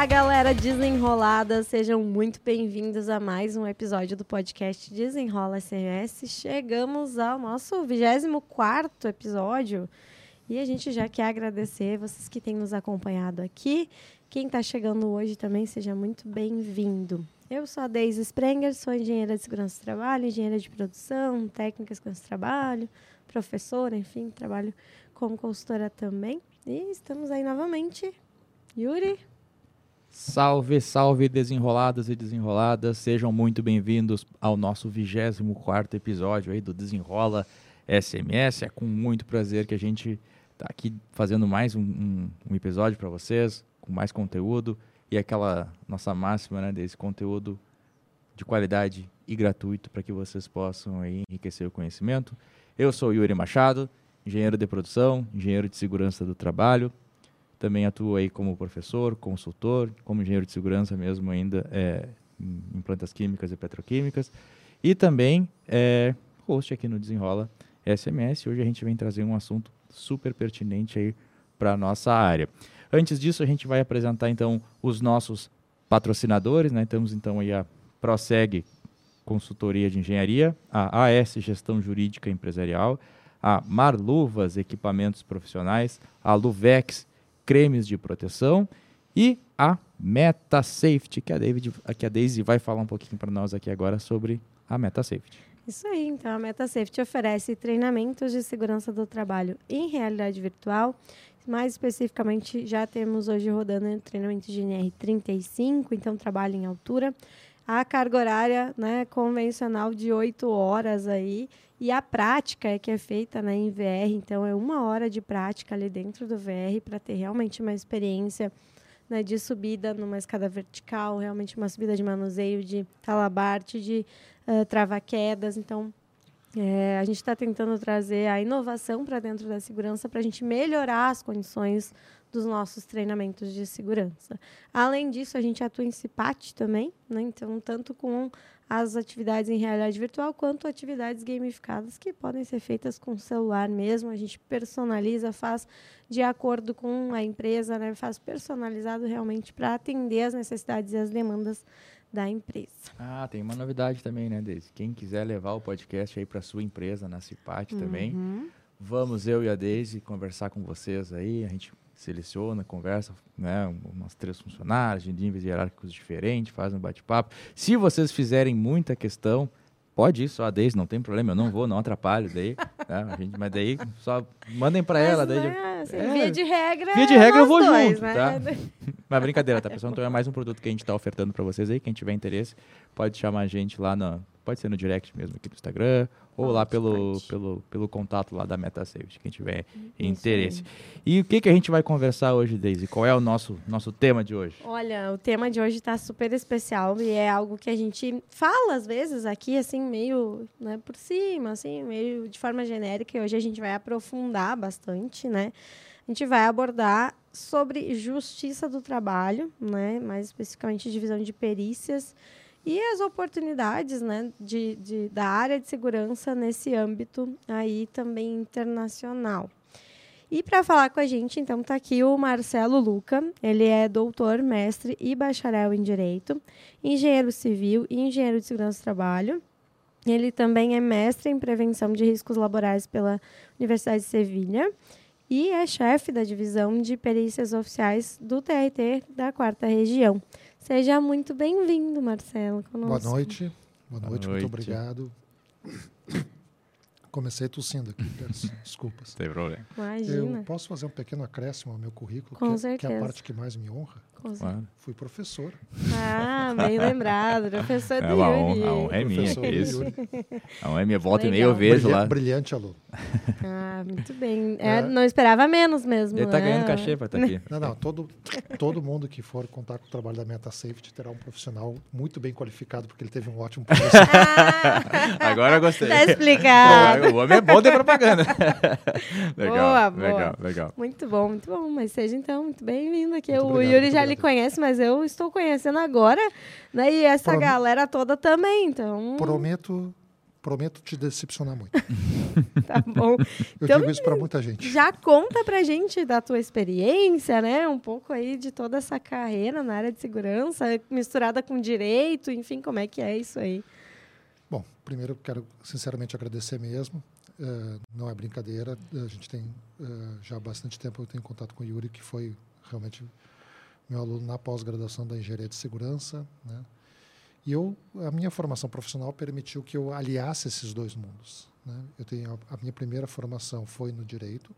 Olá, galera desenrolada, sejam muito bem-vindos a mais um episódio do podcast Desenrola SMS. Chegamos ao nosso 24 episódio e a gente já quer agradecer vocês que têm nos acompanhado aqui. Quem está chegando hoje também, seja muito bem-vindo. Eu sou a Deise Sprenger, sou engenheira de segurança do trabalho, engenheira de produção, técnica de segurança do trabalho, professora, enfim, trabalho como consultora também. E estamos aí novamente. Yuri? Salve, salve, desenroladas e desenroladas. Sejam muito bem-vindos ao nosso 24 episódio aí do Desenrola SMS. É com muito prazer que a gente está aqui fazendo mais um, um, um episódio para vocês, com mais conteúdo e aquela nossa máxima né, desse conteúdo de qualidade e gratuito para que vocês possam aí, enriquecer o conhecimento. Eu sou Yuri Machado, engenheiro de produção, engenheiro de segurança do trabalho, também atuo aí como professor, consultor, como engenheiro de segurança mesmo ainda é, em plantas químicas e petroquímicas. E também é, host aqui no Desenrola SMS. Hoje a gente vem trazer um assunto super pertinente aí para a nossa área. Antes disso, a gente vai apresentar então os nossos patrocinadores. Né? Temos então aí a Proseg Consultoria de Engenharia, a AS Gestão Jurídica Empresarial, a Marluvas Equipamentos Profissionais, a Luvex cremes de proteção e a Meta Safety, que a, David, que a Daisy vai falar um pouquinho para nós aqui agora sobre a Meta Safety. Isso aí, então a Meta Safety oferece treinamentos de segurança do trabalho em realidade virtual. Mais especificamente, já temos hoje rodando treinamento de NR35, então trabalho em altura. A carga horária né, convencional de 8 horas aí e a prática é que é feita né, em VR, então é uma hora de prática ali dentro do VR para ter realmente uma experiência né, de subida numa escada vertical, realmente uma subida de manuseio, de talabarte, de uh, trava-quedas. Então, é, a gente está tentando trazer a inovação para dentro da segurança para a gente melhorar as condições dos nossos treinamentos de segurança. Além disso, a gente atua em CIPAT também, né? então, tanto com as atividades em realidade virtual, quanto atividades gamificadas que podem ser feitas com o celular mesmo. A gente personaliza, faz de acordo com a empresa, né? faz personalizado realmente para atender as necessidades e as demandas da empresa. Ah, tem uma novidade também, né, Deise? Quem quiser levar o podcast aí para sua empresa na Cipat uhum. também, vamos eu e a Deise conversar com vocês aí. A gente seleciona, conversa, né, umas três funcionários de níveis hierárquicos diferentes, faz um bate-papo. Se vocês fizerem muita questão, pode ir só a Deise, não tem problema, eu não vou, não atrapalho daí, né, a gente, mas daí só mandem para ela. Daí, é, assim, é, via de regra, via de regra eu vou dois, junto, né? tá? mas brincadeira, tá pessoal? Então é mais um produto que a gente está ofertando para vocês aí, quem tiver interesse pode chamar a gente lá no, pode ser no direct mesmo aqui do Instagram ou lá pelo, pelo, pelo contato lá da MetaSafety, quem tiver Isso interesse. Aí. E o que, que a gente vai conversar hoje, Daisy? Qual é o nosso, nosso tema de hoje? Olha, o tema de hoje está super especial e é algo que a gente fala às vezes aqui, assim, meio né, por cima, assim, meio de forma genérica, e hoje a gente vai aprofundar bastante, né? A gente vai abordar sobre justiça do trabalho, né? mais especificamente divisão de perícias, e as oportunidades né, de, de, da área de segurança nesse âmbito aí também internacional. E para falar com a gente, então, está aqui o Marcelo Luca. Ele é doutor, mestre e bacharel em Direito, engenheiro civil e engenheiro de segurança do trabalho. Ele também é mestre em prevenção de riscos laborais pela Universidade de Sevilha e é chefe da divisão de perícias oficiais do TRT da quarta região. Seja muito bem-vindo, Marcelo. Conosco. Boa noite. Boa noite, Boa noite. muito obrigado. Comecei tossindo aqui, peço desculpas. Tem problema. Imagina. Eu posso fazer um pequeno acréscimo ao meu currículo, Com que, certeza. que é a parte que mais me honra? Claro. Fui professor. Ah, bem lembrado. Professor é do Yuri. A honra é minha, que isso. A honra é minha. Volta e meia eu vejo Brilha, lá. Brilhante aluno. Ah, muito bem. É, é. Não esperava menos mesmo. Ele está né? ganhando cachê para estar tá aqui. Não, não. Todo, todo mundo que for contar com o trabalho da Meta Safety terá um profissional muito bem qualificado, porque ele teve um ótimo professor. Ah, Agora eu gostei. Está explicado. O homem é bom de propaganda. legal, boa, boa. legal, legal. Muito bom, muito bom. Mas seja então muito bem-vindo aqui. Muito o obrigado, Yuri já lhe conhece, mas eu estou conhecendo agora. Né? E essa Prom... galera toda também, então... Prometo prometo te decepcionar muito. Tá bom. Eu Então, digo isso para muita gente. Já conta pra gente da tua experiência, né? Um pouco aí de toda essa carreira na área de segurança, misturada com direito, enfim, como é que é isso aí? Bom, primeiro eu quero sinceramente agradecer mesmo. Eh, não é brincadeira. A gente tem eh, já há bastante tempo eu tenho contato com o Yuri, que foi realmente meu aluno na pós-graduação da engenharia de segurança, né? E eu, a minha formação profissional permitiu que eu aliasse esses dois mundos. Né? Eu tenho a, a minha primeira formação foi no direito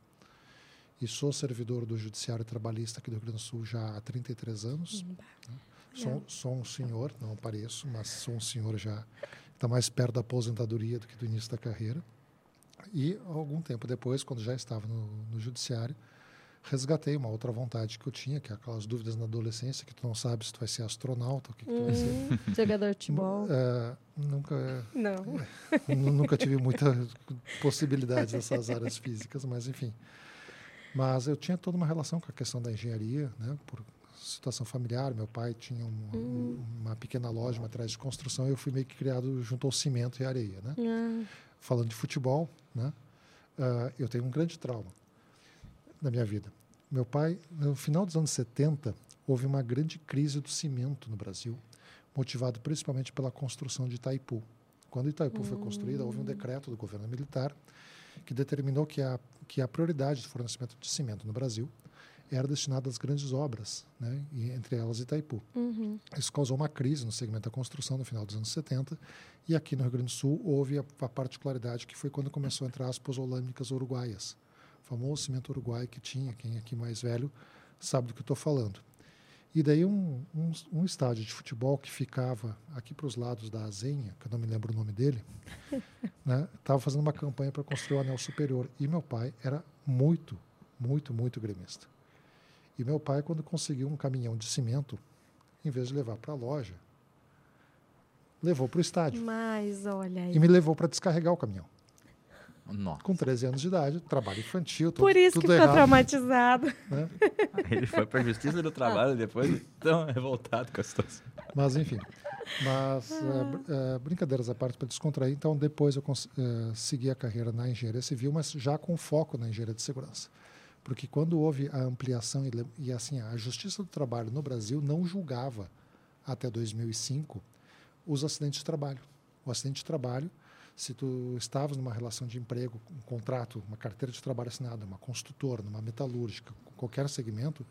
e sou servidor do Judiciário Trabalhista aqui do Rio Grande do Sul já há 33 anos. Né? Sou, sou um senhor, não pareço, mas sou um senhor já está mais perto da aposentadoria do que do início da carreira. E algum tempo depois, quando já estava no, no judiciário, resgatei uma outra vontade que eu tinha, que é aquelas dúvidas na adolescência que tu não sabe se tu vai ser astronauta, o que, que tu vai ser. Hum, jogador de futebol. Eh, nunca, Não. nu- nunca tive muita possibilidade nessas áreas físicas, mas enfim. Mas eu tinha toda uma relação com a questão da engenharia, né? Por situação familiar, meu pai tinha um- uma pequena loja, uma atrás de construção, e eu fui meio que criado junto ao cimento e areia, né? Ah, falando de futebol, né? ah, eu tenho um grande trauma na minha vida. Meu pai, no final dos anos 70, houve uma grande crise do cimento no Brasil, motivado principalmente pela construção de Itaipu. Quando Itaipu foi construída, houve um decreto do governo militar que determinou que a, que a prioridade de fornecimento de cimento no Brasil era destinada às grandes obras, né? e entre elas Itaipu. uhum. Isso causou uma crise no segmento da construção no final dos anos 70 e aqui no Rio Grande do Sul houve a, a particularidade que foi quando começou a entrar as pozolâmicas uruguaias. O famoso cimento uruguai que tinha, quem é aqui mais velho sabe do que eu estou falando. E daí um, um, um estádio de futebol que ficava aqui para os lados da Azenha, que eu não me lembro o nome dele, estava fazendo uma campanha para construir o anel superior. E meu pai era muito, muito, muito gremista. E meu pai, quando conseguiu um caminhão de cimento, em vez de levar para a loja, levou para o estádio Mas olha aí. e me levou para descarregar o caminhão. Nossa. Com 13 anos de idade, trabalho infantil, tudo, Por isso tudo que ficou errado. traumatizado. né? Ele foi para a Justiça do Trabalho depois, tão revoltado com a situação. Mas, enfim. Mas, eh, br- eh, brincadeiras à parte para descontrair. Então, depois eu eh, segui a carreira na engenharia civil, mas já com foco na engenharia de segurança. Porque quando houve a ampliação e, e assim, a Justiça do Trabalho no Brasil não julgava, até 2005, os acidentes de trabalho. O acidente de trabalho, se tu estavas numa relação de emprego, um contrato, uma carteira de trabalho assinada, uma construtora, numa metalúrgica, qualquer segmento,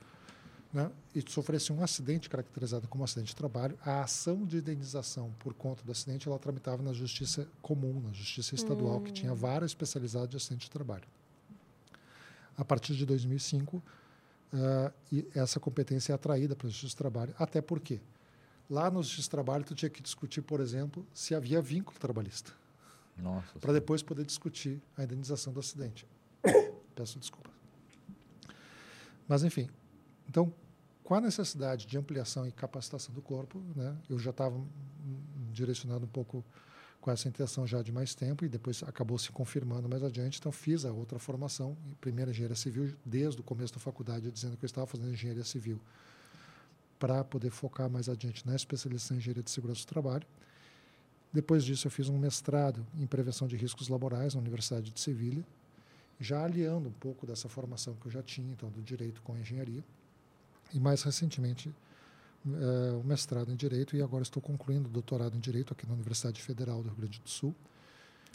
né, e tu sofresse um acidente caracterizado como acidente de trabalho, a ação de indenização por conta do acidente ela tramitava na justiça comum, na justiça estadual, que tinha vara especializada de acidente de trabalho. A partir de 2005, ah, e essa competência é atraída para a justiça do trabalho, até porque lá no justiça do trabalho tu tinha que discutir, por exemplo, se havia vínculo trabalhista. Para depois poder discutir a indenização do acidente. Peço desculpa. Mas, enfim, então, com a necessidade de ampliação e capacitação do corpo, né, eu já estava direcionado um pouco com essa intenção já de mais tempo e depois acabou se confirmando mais adiante. Então, fiz a outra formação, primeira engenharia civil, desde o começo da faculdade, dizendo que eu estava fazendo engenharia civil para poder focar mais adiante na especialização em engenharia de segurança do trabalho. Depois disso, eu fiz um mestrado em prevenção de riscos laborais na Universidade de Sevilha, já aliando um pouco dessa formação que eu já tinha, então, do direito com a engenharia. E mais recentemente, eh, o mestrado em direito, e agora estou concluindo o doutorado em direito aqui na Universidade Federal do Rio Grande do Sul,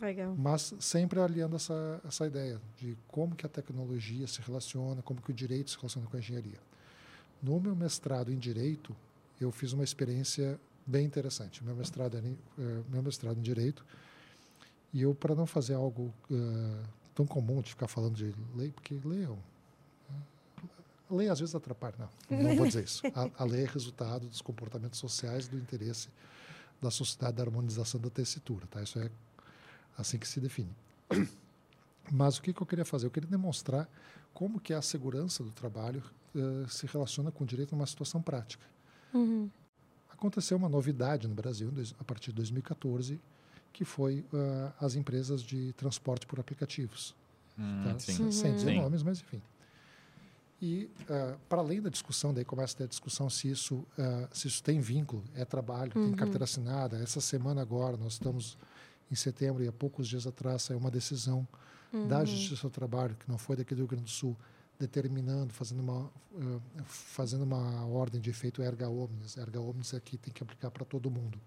Legal. mas sempre aliando essa, essa ideia de como que a tecnologia se relaciona, como que o direito se relaciona com a engenharia. No meu mestrado em direito, eu fiz uma experiência bem interessante. Meu mestrado, era em, eh, meu mestrado em direito, e eu, para não fazer algo eh, tão comum de ficar falando de lei, porque lei é um, a lei às vezes atrapalha, não, não vou dizer isso. A, a lei é resultado dos comportamentos sociais do interesse da sociedade da harmonização da tessitura, tá? Isso é assim que se define. Mas o que, que eu queria fazer? Eu queria demonstrar como que a segurança do trabalho eh, se relaciona com o direito numa situação prática. Uhum. Aconteceu uma novidade no Brasil, a partir de 2014, que foi ah, as empresas de transporte por aplicativos. Hum, tá? sim. Sem- dizer Sim. nomes, mas enfim. E, ah, para além da discussão, daí começa a ter a discussão se isso, ah, se isso tem vínculo, é trabalho, tem carteira assinada. Essa semana agora nós estamos em setembro e há poucos dias atrás saiu uma decisão Uhum. da Justiça do Trabalho, que não foi daqui do Rio Grande do Sul, determinando, fazendo uma, uh, fazendo uma ordem de efeito erga omnes. Erga omnes aqui tem que aplicar para todo mundo,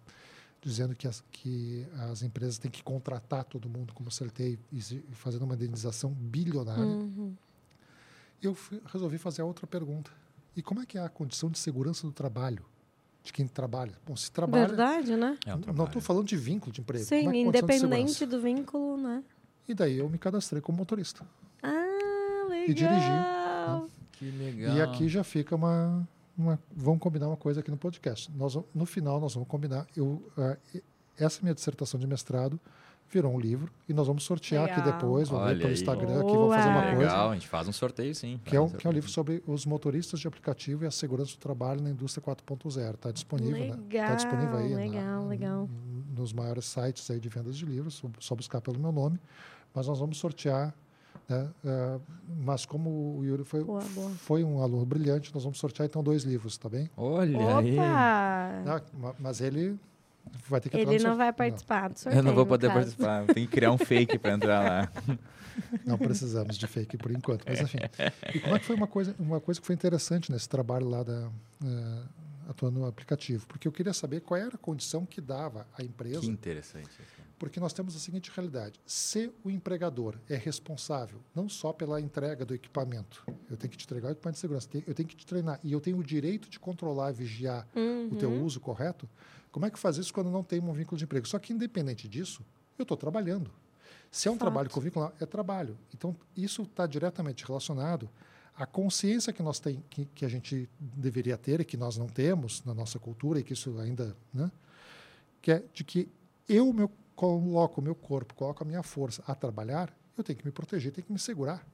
dizendo que as, que as empresas têm que contratar todo mundo como CLT e, fazendo uma indenização bilionária. Uhum. Eu fui, resolvi fazer a outra pergunta. E como é que é a condição de segurança do trabalho de quem trabalha? Bom, se trabalha... Verdade, né? É um não estou falando de vínculo de emprego. Sim, é independente do vínculo, né? E daí eu me cadastrei como motorista. Legal. E dirigir, Que legal. E aqui já fica uma, uma. Vamos combinar uma coisa aqui no podcast. Nós, no final, nós vamos combinar. Eu, e- essa minha dissertação de mestrado virou um livro e nós vamos sortear aqui Legal. depois. Vamos ver pelo aí. Instagram aqui, vamos fazer uma Boa. coisa. Legal, a gente faz um sorteio sim. Que é, um, que é um livro sobre os motoristas de aplicativo e a segurança do trabalho na indústria 4.0. Está disponível, né? Legal, Tá disponível aí na- legal, legal. nos maiores sites aí de vendas de livros, só buscar pelo meu nome. Mas nós vamos sortear, né? Ah, mas como o Yuri foi, Boa, boa. foi um aluno brilhante, nós vamos sortear então dois livros, tá bem? Olha aí. Opa! Ah, ma- mas ele vai ter que Ele não vai participar do sorteio. Eu não vou poder caso. participar. Tem que criar um fake para entrar lá. Não precisamos de fake por enquanto, mas enfim. E como é que foi uma coisa, uma coisa que foi interessante nesse trabalho lá da eh, atuando no aplicativo? Porque eu queria saber qual era a condição que dava à empresa, Que interessante. porque nós temos a seguinte realidade: se o empregador é responsável não só pela entrega do equipamento, eu tenho que te entregar o equipamento de segurança, eu tenho que te treinar e eu tenho o direito de controlar e vigiar o teu Uhum. uso correto, como é que faz isso quando não tem um vínculo de emprego? Só que, independente disso, eu estou trabalhando. Se é um Fato. trabalho com vínculo, é trabalho. Então, isso está diretamente relacionado à consciência que, nós tem, que, que a gente deveria ter e que nós não temos na nossa cultura e que isso ainda... Né? Que é de que eu meu, coloco o meu corpo, coloco a minha força a trabalhar, eu tenho que me proteger, tenho que me segurar.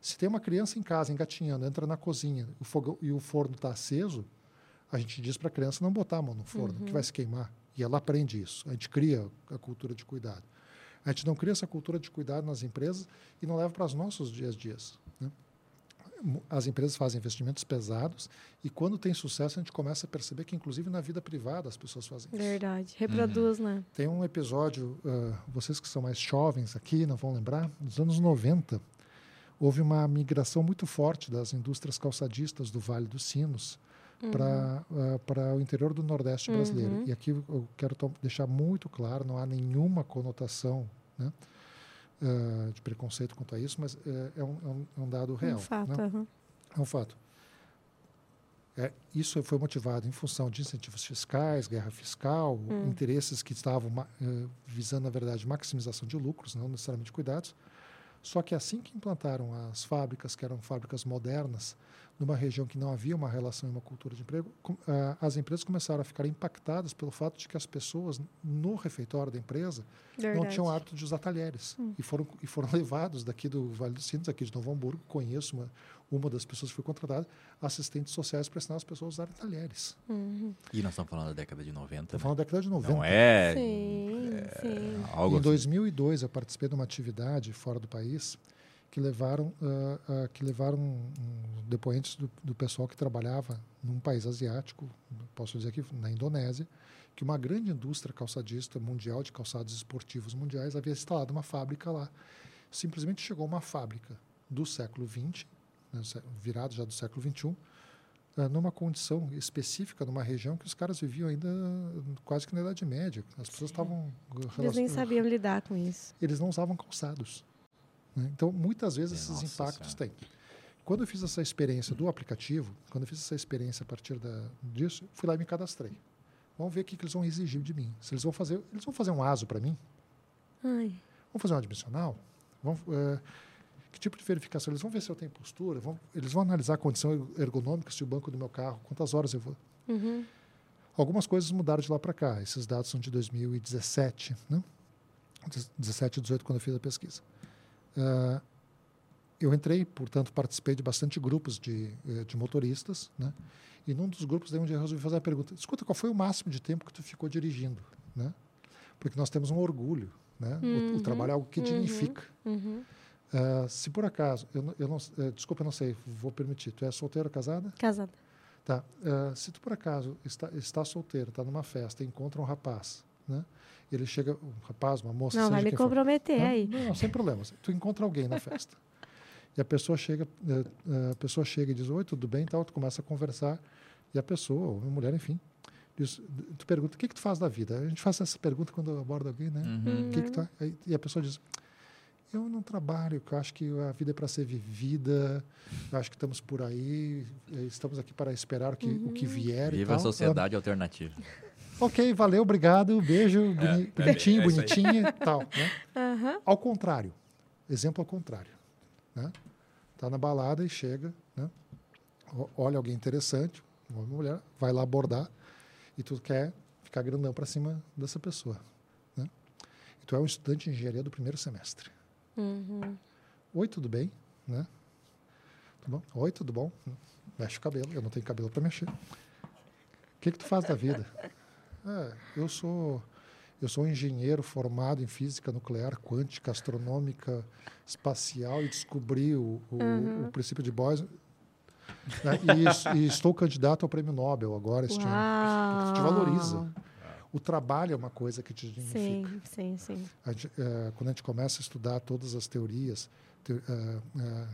Se tem uma criança em casa engatinhando, entra na cozinha o fogão, e o forno está aceso, a gente diz para a criança não botar a mão no forno, que vai se queimar. E ela aprende isso. A gente cria a cultura de cuidado. A gente não cria essa cultura de cuidado nas empresas e não leva para os nossos dias a dias. né? As empresas fazem investimentos pesados e quando tem sucesso a gente começa a perceber que inclusive na vida privada as pessoas fazem isso. Verdade. Reproduz, né? Tem um episódio, ah, vocês que são mais jovens aqui não vão lembrar, nos anos 90, houve uma migração muito forte das indústrias calçadistas do Vale dos Sinos para para o interior do Nordeste brasileiro. Uhum. E aqui eu quero deixar muito claro, não há nenhuma conotação né, ah, de preconceito quanto a isso, mas eh, é, um, é um- é dado real. Um fato. né? aham. É um fato. É, isso foi motivado em função de incentivos fiscais, guerra fiscal, interesses que estavam eh, visando, na verdade, maximização de lucros, não necessariamente cuidados. Só que assim que implantaram as fábricas, que eram fábricas modernas, numa região que não havia uma relação e uma cultura de emprego, ah, as empresas começaram a ficar impactadas pelo fato de que as pessoas no refeitório da empresa não Verdade. tinham hábito de usar talheres. E, foram, e foram levados daqui do Vale dos Sinos, aqui de Novo Hamburgo. Conheço uma, uma das pessoas que foi contratada, assistentes sociais para ensinar as pessoas a usarem talheres. Uhum. E nós estamos falando da década de 90. Estou né? falando da década de 90. Não é Sim, sim. algo Em assim. 2002, eu participei de uma atividade fora do país que levaram, ah, ah, que levaram um, depoentes do, do pessoal que trabalhava num país asiático, posso dizer aqui, na Indonésia, que uma grande indústria calçadista mundial de calçados esportivos mundiais havia instalado uma fábrica lá. Simplesmente chegou uma fábrica do século XX, né, virado já do século XXI, ah, numa condição específica, numa região que os caras viviam ainda quase que na Idade Média. As pessoas estavam Eles nem sabiam lidar com isso. eles não usavam calçados. Né? Então, muitas vezes esses Nossa impactos Senhora. têm. Quando eu fiz essa experiência do aplicativo, quando eu fiz essa experiência a partir da, disso, fui lá e me cadastrei. Vamos ver o que, que eles vão exigir de mim. Se eles vão fazer, eles vão fazer um ASO para mim? Ai, Vão fazer um admissional? Vão, eh, que tipo de verificação? Eles vão ver se eu tenho postura? Vão, eles vão analisar a condição ergonômica, se o banco do meu carro, quantas horas eu vou. uhum. Algumas coisas mudaram de lá para cá. Esses dados são de 2017, né? 17 e 18, quando eu fiz a pesquisa. Ah, eu entrei, portanto, participei de bastante grupos de, eh, de motoristas, né? E num dos grupos, daí um dia eu resolvi fazer a pergunta: escuta, qual foi o máximo de tempo que tu ficou dirigindo, né? Porque nós temos um orgulho, né? O- O, Uhum, trabalho é algo que uhum. dignifica. Uhum. Ah, se por acaso, eu, eu não, eh, desculpa, eu não sei, vou permitir. Tu é solteira ou casada? Casada. Tá. ah, se tu por acaso está, está solteiro, está numa festa, encontra um rapaz, né? Ele chega, um rapaz, uma moça, Não, vai me for. comprometer Não, aí. Não, sem problema. Tu encontra alguém na festa. e a pessoa chega, eh, eh, a pessoa chega e diz, oi, tudo bem, e tal, tu começa a conversar, e a pessoa, ou a mulher, enfim, diz, tu pergunta, o que, que tu faz da vida? A gente faz essa pergunta quando aborda alguém, né? Uhum. O que que tu, aí- e a pessoa diz, eu não trabalho, eu acho que a vida é para ser vivida, eu acho que estamos por aí, eh, estamos aqui para esperar o que, o que vier e Viva a sociedade alternativa. Ok, valeu, obrigado, beijo, boni- é, bonitinho, é bonitinha e tal. Né? Aham. Ao contrário, exemplo ao contrário. Né? Tá na balada e chega, né? Olha alguém interessante, uma mulher, vai lá abordar e tu quer ficar grandão para cima dessa pessoa. Né? E tu é um estudante de engenharia do primeiro semestre. Uhum. Oi, tudo bem? Né? Tudo bom? Oi, tudo bom? Mexe o cabelo, eu não tenho cabelo para mexer. O que, que tu faz da vida? "Ah, eu sou eu sou um engenheiro formado em física nuclear, quântica, astronômica, espacial e descobri o, o, o princípio de Bohr. né? E, e estou candidato ao prêmio Nobel agora este ano. Uau. Te valoriza. O trabalho é uma coisa que te dignifica. Sim, sim, sim. A gente, eh, quando a gente começa a estudar todas as teorias, te- eh, eh,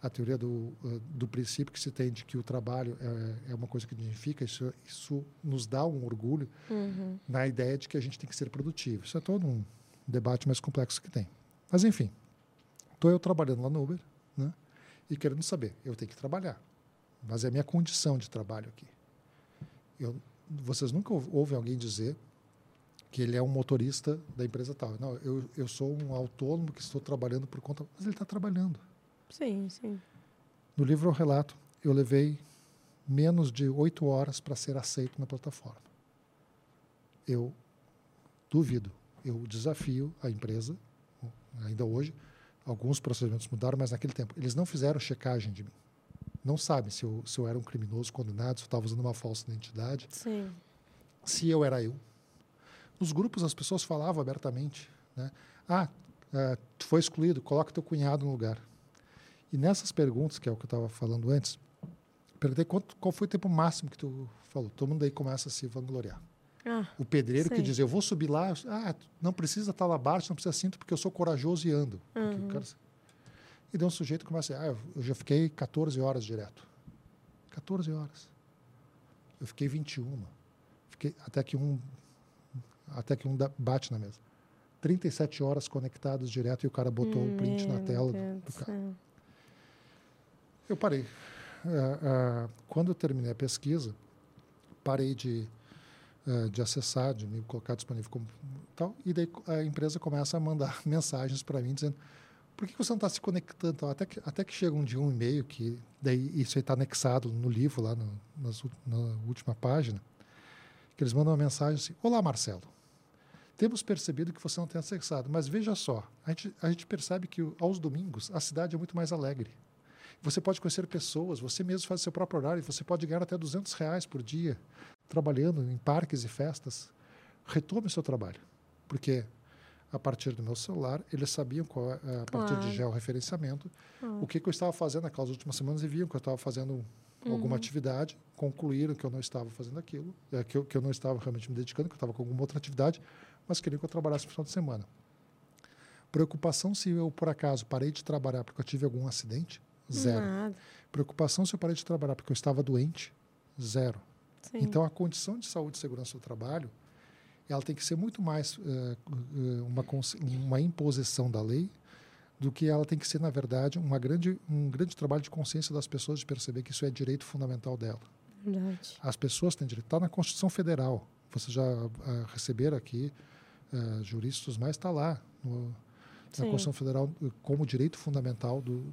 a teoria do, eh, do princípio que se tem de que o trabalho é, é uma coisa que dignifica, isso, isso nos dá um orgulho Uhum. na ideia de que a gente tem que ser produtivo. Isso é todo um debate mais complexo que tem. Mas, enfim, estou eu trabalhando lá no Uber né, e querendo saber, eu tenho que trabalhar, mas é a minha condição de trabalho aqui. Eu, vocês nunca ou- ouvem alguém dizer que ele é um motorista da empresa tal. Não, eu, eu sou um autônomo que estou trabalhando por conta. Mas ele está trabalhando. Sim, sim. No livro eu relato, eu levei menos de oito horas para ser aceito na plataforma. Eu duvido, eu desafio a empresa, ainda hoje, alguns procedimentos mudaram, mas naquele tempo, eles não fizeram checagem de mim. Não sabem se eu, se eu era um criminoso condenado, se eu estava usando uma falsa identidade, Sim. se eu era eu. Nos grupos as pessoas falavam abertamente, né? Ah, eh, tu foi excluído, coloca teu cunhado no lugar. E nessas perguntas, que é o que eu estava falando antes, perguntei quanto, qual foi o tempo máximo que tu falou. Todo mundo aí começa a se vangloriar. Ah, O pedreiro que diz, eu vou subir lá, ah, não precisa estar lá abaixo, não precisa cinto, porque eu sou corajoso e ando. Uhum. cara- E daí um sujeito começa a dizer, ah, eu já fiquei 14 horas direto. 14 horas. Eu fiquei 21. Fiquei até que um até que um bate na mesa. 37 horas conectados direto e o cara botou o print na tela do do cara. Eu parei. Ah, ah, quando eu terminei a pesquisa, parei de, ah, de acessar, de me colocar disponível como tal, e daí a empresa começa a mandar mensagens para mim dizendo por que você não está se conectando? Até que, até que chega um dia um e-mail que daí isso está anexado no livro lá no, nas na última página, que eles mandam uma mensagem assim: Olá, Marcelo. Temos percebido que você não tem acessado, mas veja só, a gente, a gente percebe que aos domingos a cidade é muito mais alegre. Você pode conhecer pessoas, você mesmo faz seu próprio horário, você pode ganhar até 200 reais por dia trabalhando em parques e festas. Retome o seu trabalho, porque a partir do meu celular eles sabiam qual é, a partir Claro. de georreferenciamento Ah. o que, que eu estava fazendo naquelas últimas semanas e viam que eu estava fazendo alguma atividade, concluíram que eu não estava fazendo aquilo, é, que, eu, que eu não estava realmente me dedicando, que eu estava com alguma outra atividade, mas queriam que eu trabalhasse no final de semana. Preocupação se eu, por acaso, parei de trabalhar porque eu tive algum acidente? Zero. Nada. Preocupação se eu parei de trabalhar porque eu estava doente? Zero. Sim. Então, a condição de saúde e segurança do trabalho, ela tem que ser muito mais eh, uma, uma imposição da lei do que ela tem que ser, na verdade, uma grande, um grande trabalho de consciência das pessoas de perceber que isso é direito fundamental dela. Verdade. As pessoas têm direito. Está na Constituição Federal. Vocês já ah, receberam aqui ah, juristas, mas está lá no, na. Constituição Federal eh, como direito fundamental do,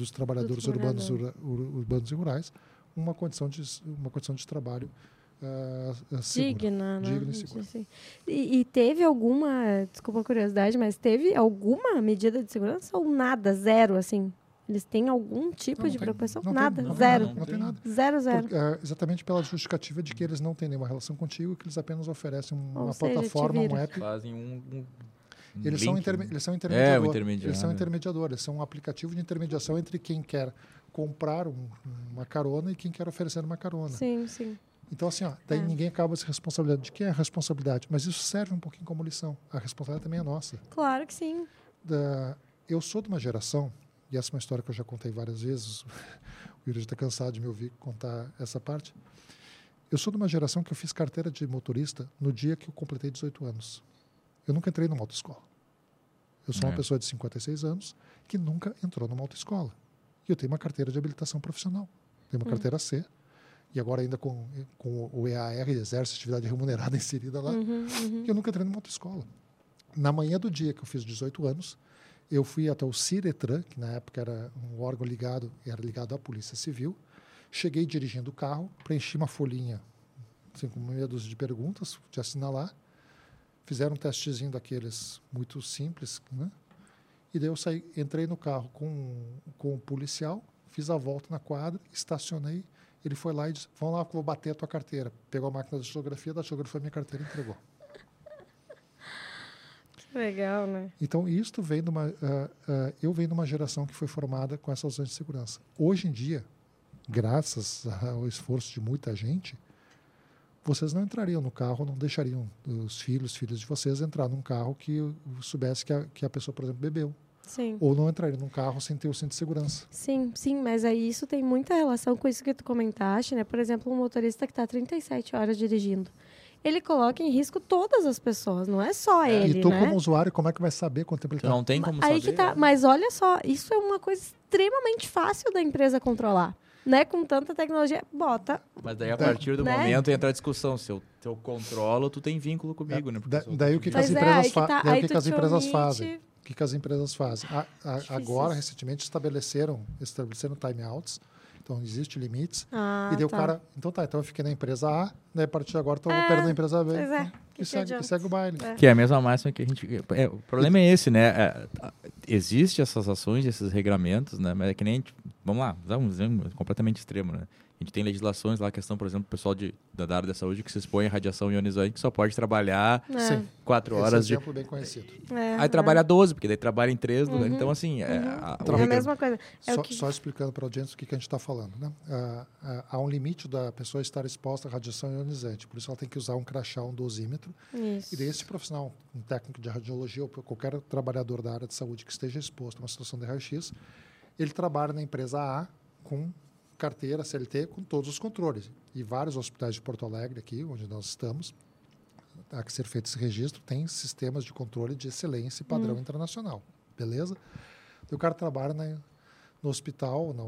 dos trabalhadores Do urbanos, ur- urbanos e rurais uma condição de uma condição de trabalho ah, segura. Digna, né? Digna e segura. Sim. E, e teve alguma, desculpa a curiosidade, mas teve alguma medida de segurança ou nada? Zero, assim? Eles têm algum tipo Não, não de tem- tem- nada, tem zero. Não tem nada. Zero, zero. Por- ah, exatamente pela justificativa de que eles não têm nenhuma relação contigo, que eles apenas oferecem um- Ou uma seja, plataforma, um app. Fazem um. um Eles link, são, né? interme eles são É, intermediador. o intermediário. Eles são intermediadores, eles são um aplicativo de intermediação entre quem quer comprar um- uma carona e quem quer oferecer uma carona. Sim, sim. Então, assim, ó, daí É. ninguém acaba se responsabilizando. De quem é a responsabilidade? Mas isso serve um pouquinho como lição. A responsabilidade também é nossa. Claro que sim. Da- eu sou de uma geração, e essa é uma história que eu já contei várias vezes, o Yuri está cansado de me ouvir contar essa parte. Eu sou de uma geração que eu fiz carteira de motorista no dia que eu completei 18 anos. Eu nunca entrei numa autoescola. Eu sou É. uma pessoa de 56 anos que nunca entrou numa autoescola. E eu tenho uma carteira de habilitação profissional. Tenho uma carteira C. E agora ainda com, com o EAR, Exército de Atividade Remunerada, inserida lá. Uhum, uhum. Eu nunca entrei numa autoescola. Na manhã do dia que eu fiz 18 anos, eu fui até o Ciretran, que na época era um órgão ligado, era ligado à Polícia Civil. Cheguei dirigindo o carro, preenchi uma folhinha, assim, com meia dúzia de perguntas, de assinalar. Fizeram um testezinho daqueles muito simples, né? E daí eu saí, entrei no carro com, com o policial, fiz a volta na quadra, estacionei. Ele foi lá e disse: Vamos lá que eu vou bater a tua carteira. Pegou a máquina da xilografia, da xilografia minha carteira e entregou. Legal, né? Então, isto vem de uma. ah, ah, eu venho de uma geração que foi formada com essas de segurança. Hoje em dia, graças ao esforço de muita gente, vocês não entrariam no carro, não deixariam os filhos, filhos de vocês entrar num carro que soubesse que a, que a pessoa, por exemplo, bebeu. Sim. Ou não entraria num carro sem ter o cinto de segurança. Sim, sim, mas aí isso tem muita relação com isso que tu comentaste, né? Por exemplo, um motorista que está 37 horas dirigindo. Ele coloca em risco todas as pessoas, não é só ele, e tu, né? como usuário, como é que vai saber quanto tempo ele está? não tem como Aí saber. que tá, mas olha só, isso é uma coisa extremamente fácil da empresa controlar, né? Com tanta tecnologia, bota. Mas daí a Da- partir do né? momento entra a discussão. Se eu, se eu controlo, tu tem vínculo comigo, né? Porque Da- daí o que que as é, empresas que fa- tá, daí o que que as empresas fazem? O que, que as empresas fazem? A- a- agora, recentemente, estabeleceram, estabeleceram timeouts. Então, existe limites. Ah, e daí o tá. cara... Então tá, então eu fiquei na empresa A, daí a partir de agora estou É, operando na empresa B. Pois é. então, que e, que segue, e segue o baile. É. Que é a mesma máxima que a gente. é, o problema é esse, né? É, existe essas ações, esses regramentos, né? Mas é que nem. A Vamos lá, dá um exemplo completamente extremo, né? A gente tem legislações lá, a questão, por exemplo, do pessoal de, da área da saúde que se expõe à radiação ionizante, que só pode trabalhar É, quatro Esse horas de. exemplo bem conhecido. é, Aí é. trabalha 12, porque daí trabalha em três Uhum, lugares. Então, assim, é, uhum. a- É a regra- mesma coisa. É só, que... só explicando para a audiência o que, que a gente está falando. Né? Ah, ah, há um limite da pessoa estar exposta à radiação ionizante, por isso ela tem que usar um crachá, um dosímetro. Isso. E daí esse profissional, um técnico de radiologia ou qualquer trabalhador da área de saúde que esteja exposto a uma situação de raio-x, ele trabalha na empresa A com carteira CLT com todos os controles. E vários hospitais de Porto Alegre aqui, onde nós estamos, há que ser feito esse registro, tem sistemas de controle de excelência e padrão internacional. Beleza? E o cara trabalha na- no hospital, na,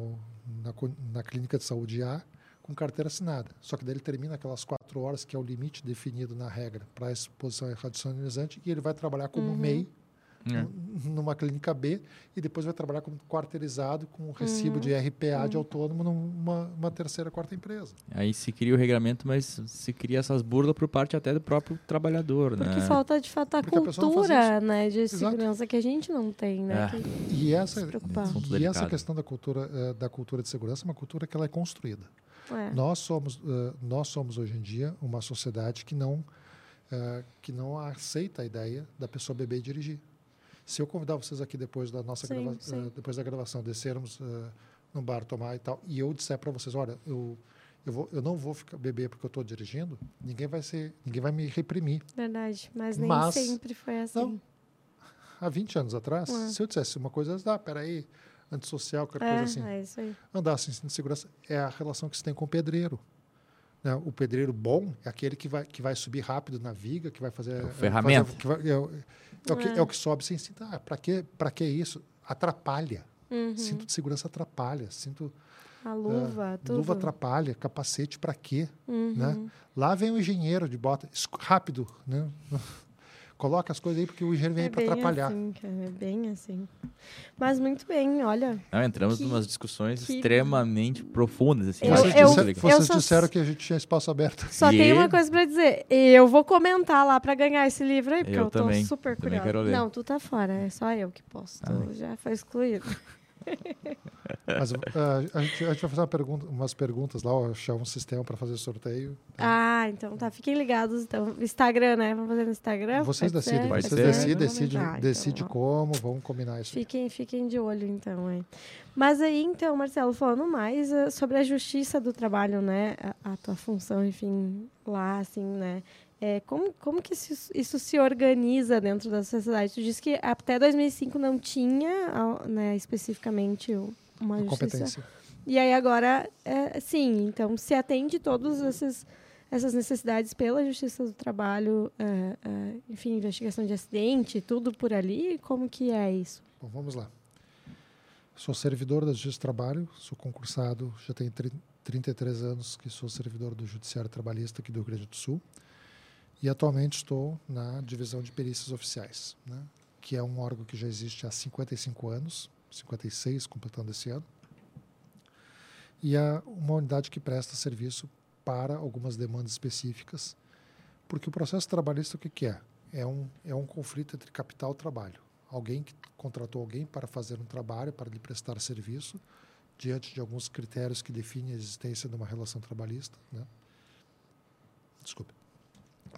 na, na clínica de saúde A, com carteira assinada. Só que daí ele termina aquelas quatro horas, que é o limite definido na regra para a exposição ionizante, e ele vai trabalhar como MEI É. numa clínica B e depois vai trabalhar como quarteirizado com um recibo de RPA de autônomo numa uma terceira, quarta empresa. Aí se cria o regramento, mas se cria essas burlas por parte até do próprio trabalhador, Porque né? falta de fato a Porque a cultura, né, de Exato. segurança que a gente não tem, né? É. que- E essa. Assunto e essa questão da cultura, eh, da cultura de segurança é uma cultura que ela é construída. é. Nós somos, eh, nós somos hoje em dia uma sociedade que não, eh, que não aceita a ideia da pessoa beber e dirigir. Se eu convidar vocês aqui depois da nossa Sim, grava- sim. eh, depois da gravação, descermos eh, num bar tomar e tal, e eu disser para vocês, olha, eu eu, vou, eu não vou ficar beber porque eu estou dirigindo, ninguém vai ser, ninguém vai me reprimir. Verdade, mas nem Mas- sempre foi assim. Não. Há 20 anos atrás, É. se eu dissesse uma coisa, ah, peraí, antissocial, qualquer é, coisa assim, é isso aí. andar sem cinto de segurança é a relação que se tem com o pedreiro. Né? O pedreiro bom é aquele que vai, que vai subir rápido na viga, que vai fazer. É o é, ferramenta. fazer- que vai- é, o- é o que, É. é o que sobe sem cinto. Ah, para que, pra que isso? Atrapalha. Uhum. Cinto de segurança atrapalha. Cinto, A luva, tudo. Luva atrapalha. Capacete para quê? Uhum. Né? Lá vem o engenheiro de bota. Rápido. Né? Coloca as coisas aí porque o engenheiro vem É para atrapalhar. assim, cara, é bem assim. Mas muito bem, olha. Não, entramos em umas discussões que- extremamente profundas. Assim, Eu- Vocês, eu- disser- muito legal. vocês só- disseram que a gente tinha espaço aberto. Só E tem uma coisa pra dizer. Eu vou comentar lá pra ganhar esse livro aí, porque Eu eu, tô também, super também curiosa. não, tu tá fora, é só eu que posso. Tu Ah. já foi excluído. Mas uh, a, gente, a, gente, vai fazer pergunta, umas perguntas lá, achar um sistema para fazer sorteio. Ah, então tá. Fiquem ligados. Então, Instagram, né? Vamos fazer no Instagram? Vocês decidem. Vocês decidem, decidem, ah, então, como, vamos combinar isso. Fiquem, fiquem de olho, então. Hein? Mas aí, então, Marcelo, falando mais uh, sobre a justiça do trabalho, né? A, a tua função, enfim, lá, assim, né? É, como, como que isso, isso, se organiza dentro da sociedade? Tu disse que até 2005 não tinha, né, especificamente, uma justiça. Competência. E aí agora, é, sim, então se atende todas essas, essas necessidades pela Justiça do Trabalho, é, é, enfim, investigação de acidente, tudo por ali? Como que é isso? Bom, vamos lá. Sou servidor da Justiça do Trabalho, sou concursado, já tenho 33 anos que sou servidor do Judiciário Trabalhista aqui do Rio Grande do Sul. E atualmente estou na divisão de perícias oficiais, né, que é um órgão que já existe há 55 anos, 56 completando esse ano. E é uma unidade que presta serviço para algumas demandas específicas, porque o processo trabalhista o que, que é? É um, é um conflito entre capital e trabalho. Alguém que contratou alguém para fazer um trabalho, para lhe prestar serviço, diante de alguns critérios que definem a existência de uma relação trabalhista. Né? Desculpe.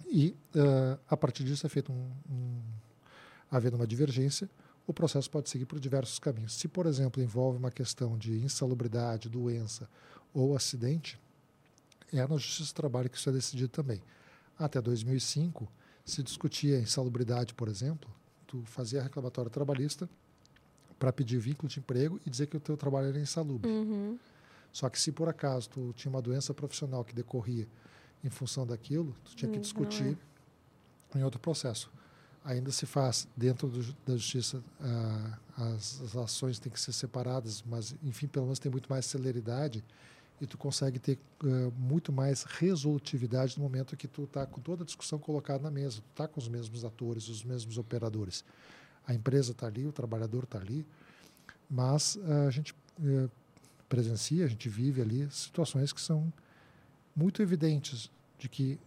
E, uh, a partir disso, é feito um, um, havendo uma divergência, o processo pode seguir por diversos caminhos. Se, por exemplo, envolve uma questão de insalubridade, doença ou acidente, é na Justiça do Trabalho que isso é decidido também. Até 2005, se discutia insalubridade, por exemplo, tu fazia reclamatório trabalhista para pedir vínculo de emprego e dizer que o teu trabalho era insalubre. Uhum. Só que se por acaso tu tinha uma doença profissional que decorria em função daquilo, tu tinha que hum, discutir é. em outro processo. Ainda se faz dentro do, da justiça, uh, as, as, ações têm que ser separadas, mas enfim, pelo menos tem muito mais celeridade e tu consegue ter uh, muito mais resolutividade no momento que tu está com toda a discussão colocada na mesa, tu está com os mesmos atores, os mesmos operadores. A empresa está ali, o trabalhador está ali, mas uh, a gente uh, presencia, a gente vive ali situações que são muito evidentes de que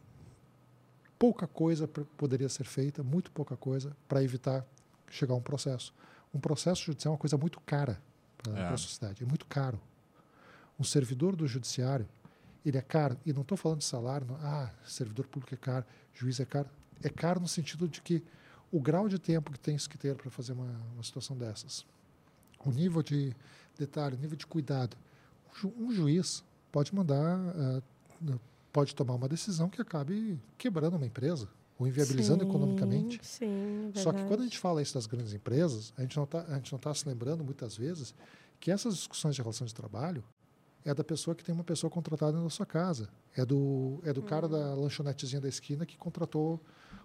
pouca coisa poderia ser feita, muito pouca coisa, para evitar chegar a um processo. Um processo judicial é uma coisa muito cara para é. a sociedade, é muito caro. Um servidor do judiciário, ele é caro, e não estou falando de salário, não, ah, servidor público é caro, juiz é caro. É caro no sentido de que o grau de tempo que tens que ter para fazer uma, uma situação dessas, o nível de detalhe, o nível de cuidado. Um juiz pode mandar uh, pode tomar uma decisão que acabe quebrando uma empresa ou inviabilizando sim, economicamente. Sim, Só que quando a gente fala isso das grandes empresas, a gente não está tá se lembrando muitas vezes que essas discussões de relação de trabalho é da pessoa que tem uma pessoa contratada na sua casa, é do é do cara uhum. da lanchonetezinha da esquina que contratou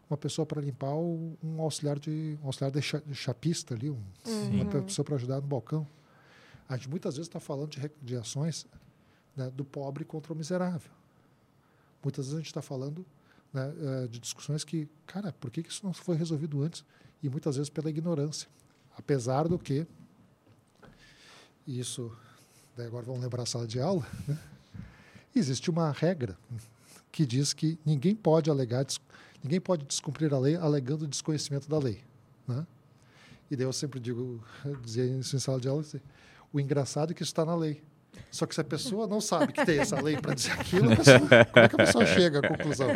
uma pessoa para limpar o, um auxiliar de um auxiliar de, chapista ali, um, uhum. uma pessoa para ajudar no balcão. A gente muitas vezes está falando de, de ações né, do pobre contra o miserável. Muitas vezes a gente está falando né, eh, de discussões que, cara, por que isso não foi resolvido antes? E muitas vezes pela ignorância. Apesar do que, isso, agora vamos lembrar a sala de aula, né? existe uma regra que diz que ninguém pode alegar, ninguém pode descumprir a lei alegando desconhecimento da lei. Né? E daí eu sempre digo, dizia isso em sala de aula, assim, o engraçado é que isso está na lei. Só que se a pessoa não sabe que tem essa lei para dizer aquilo, pessoa, como é que a pessoa chega à conclusão?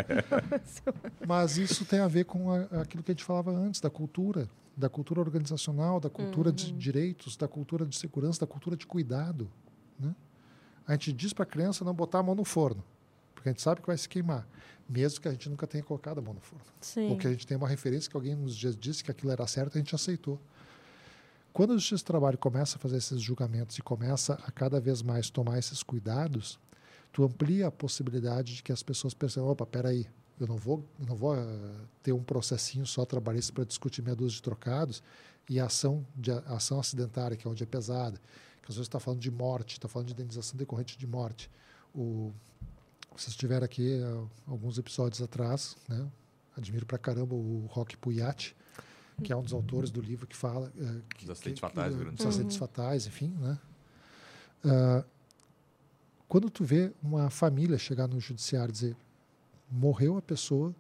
Mas isso tem a ver com a, aquilo que a gente falava antes, da cultura, da cultura organizacional, da cultura uhum. de direitos, da cultura de segurança, da cultura de cuidado. Né? A gente diz para a criança não botar a mão no forno, porque a gente sabe que vai se queimar, mesmo que a gente nunca tenha colocado a mão no forno. Sim. Ou que a gente tenha uma referência que alguém nos dias disse que aquilo era certo, a gente aceitou. Quando a Justiça do Trabalho começa a fazer esses julgamentos e começa a cada vez mais tomar esses cuidados, tu amplia a possibilidade de que as pessoas pensem, opa, peraí, eu não vou, não vou uh, ter um processinho só trabalhista para discutir meia dúzia de trocados e a ação, de, a ação acidentária, que é onde é pesada, que às vezes está falando de morte, está falando de indenização decorrente de morte. O, vocês tiveram aqui uh, alguns episódios atrás, né? admiro pra caramba o Rock Puyat, que é um dos autores do livro que fala uh, que, dos acidentes fatais, que, dos acidentes uhum. fatais, enfim, né? Uh, quando tu vê uma família chegar no judiciário e dizer morreu a pessoa,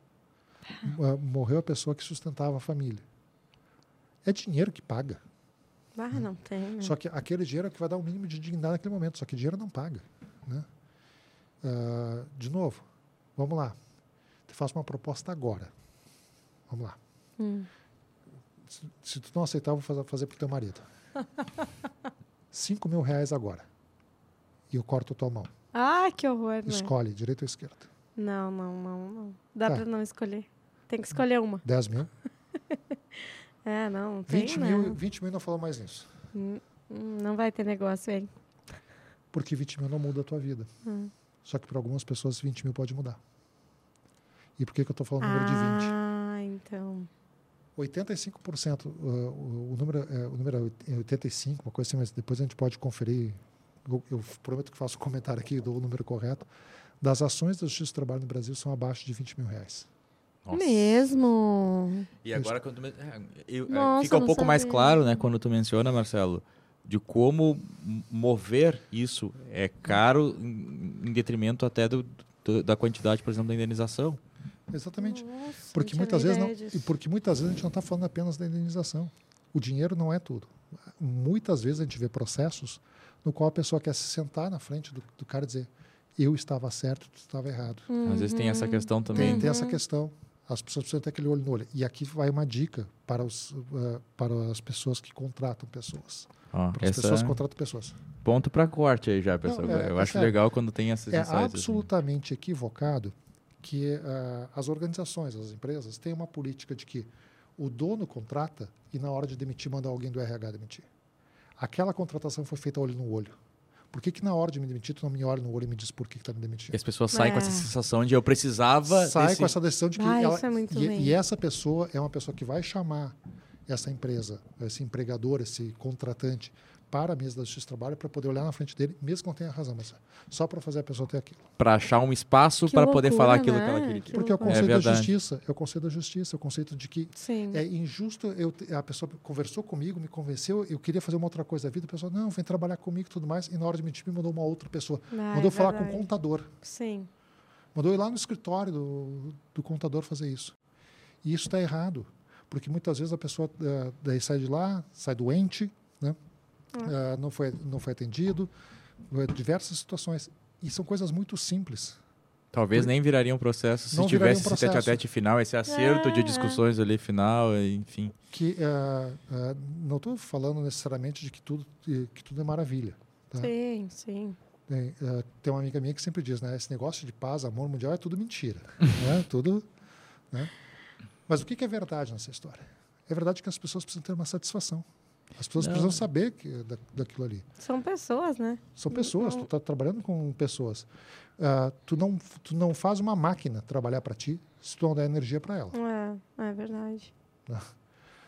uh, morreu a pessoa que sustentava a família, é dinheiro que paga. Ah, não tem. Né? Só que aquele dinheiro é que vai dar o um mínimo de dignidade naquele momento. Só que dinheiro não paga. Né? Uh, de novo, vamos lá. Te faço uma proposta agora. Vamos lá. Hum. Se, tu não aceitar, eu vou fazer, pro teu marido. Cinco mil reais agora. E eu corto a tua mão. Ah, que horror. Né? Escolhe, direita ou esquerda? Não, não, não, não. Dá tá. para não escolher. Tem que escolher uma. 10 mil? é, não, tem 20 mil, não. 20 mil não falou mais nisso. Hum, hum, não vai ter negócio, hein? Porque 20 mil não muda a tua vida. Hum. Só que para algumas pessoas 20 mil pode mudar. E por que, que eu estou falando o número ah, de 20? Ah, então. 85%, uh, o, o, número, uh, o número é 85, uma coisa assim, mas depois a gente pode conferir. Eu, eu prometo que faço um comentário aqui do número correto. Das ações da Justiça do Trabalho no Brasil são abaixo de 20 mil reais. Nossa. Mesmo. E agora quando tu, é, eu, é, Nossa, fica um pouco sabia. mais claro, né, quando tu menciona, Marcelo, de como mover isso é caro em, detrimento até do, do, da quantidade, por exemplo, da indenização. Exatamente. Nossa, porque muitas vezes não, e porque muitas vezes a gente não está falando apenas da indenização. O dinheiro não é tudo. Muitas vezes a gente vê processos no qual a pessoa quer se sentar na frente do, do cara e dizer eu estava certo, tu estava errado. Uhum. Às vezes tem essa questão também. Tem, tem essa questão. As pessoas precisam ter aquele olho no olho. E aqui vai uma dica para, os, uh, para as pessoas que contratam pessoas. Oh, as pessoas contratam pessoas. Ponto para corte aí já, pessoal. Não, é, Eu é acho legal quando tem essas É assim. absolutamente assim. equivocado que uh, as organizações, as empresas, têm uma política de que o dono contrata e na hora de demitir manda alguém do RH demitir. Aquela contratação foi feita olho no olho. Por que, que na hora de me demitir, tu não me olha no olho e me diz por que está me demitindo? E as pessoas saem é. com essa é. sensação de eu precisava. Sai desse... com essa decisão de que. Ah, ela, é e, e, essa pessoa é uma pessoa que vai chamar essa empresa, esse empregador, esse contratante, para a mesa da Justiça do Trabalho para poder olhar na frente dele, mesmo que não tenha razão, mas só para fazer a pessoa ter aquilo. Para achar um espaço para poder falar aquilo né? que ela queria. Que Porque é o conceito é da justiça, é o conceito da justiça, é o conceito de que Sim. é injusto, eu, a pessoa conversou comigo, me convenceu, eu queria fazer uma outra coisa da vida, a pessoa, não, vem trabalhar comigo e tudo mais, e na hora de mentir me mandou uma outra pessoa. Ah, mandou é falar com o contador. Sim. Mandou ir lá no escritório do, do contador fazer isso. E isso está errado, porque muitas vezes a pessoa uh, daí sai de lá, sai doente, uh, não, foi, não foi atendido, uh, diversas situações. E são coisas muito simples. Talvez nem viraria um processo se não tivesse um processo. esse tete a tete final, esse acerto é, de discussões é. ali final, enfim. Que uh, não estou falando necessariamente de que tudo, que tudo é maravilha. Tá? Sim, sim. Tem, tem uma amiga minha que sempre diz, né? Esse negócio de paz, amor mundial é tudo mentira. né? Tudo, né? Mas o que é verdade nessa história? É verdade que as pessoas precisam ter uma satisfação. As pessoas não. precisam saber que, da, daquilo ali. São pessoas, né? São pessoas. Não. Tu está trabalhando com pessoas. Uh, tu, não, tu não faz uma máquina trabalhar para ti se tu não der energia para ela. É, é verdade.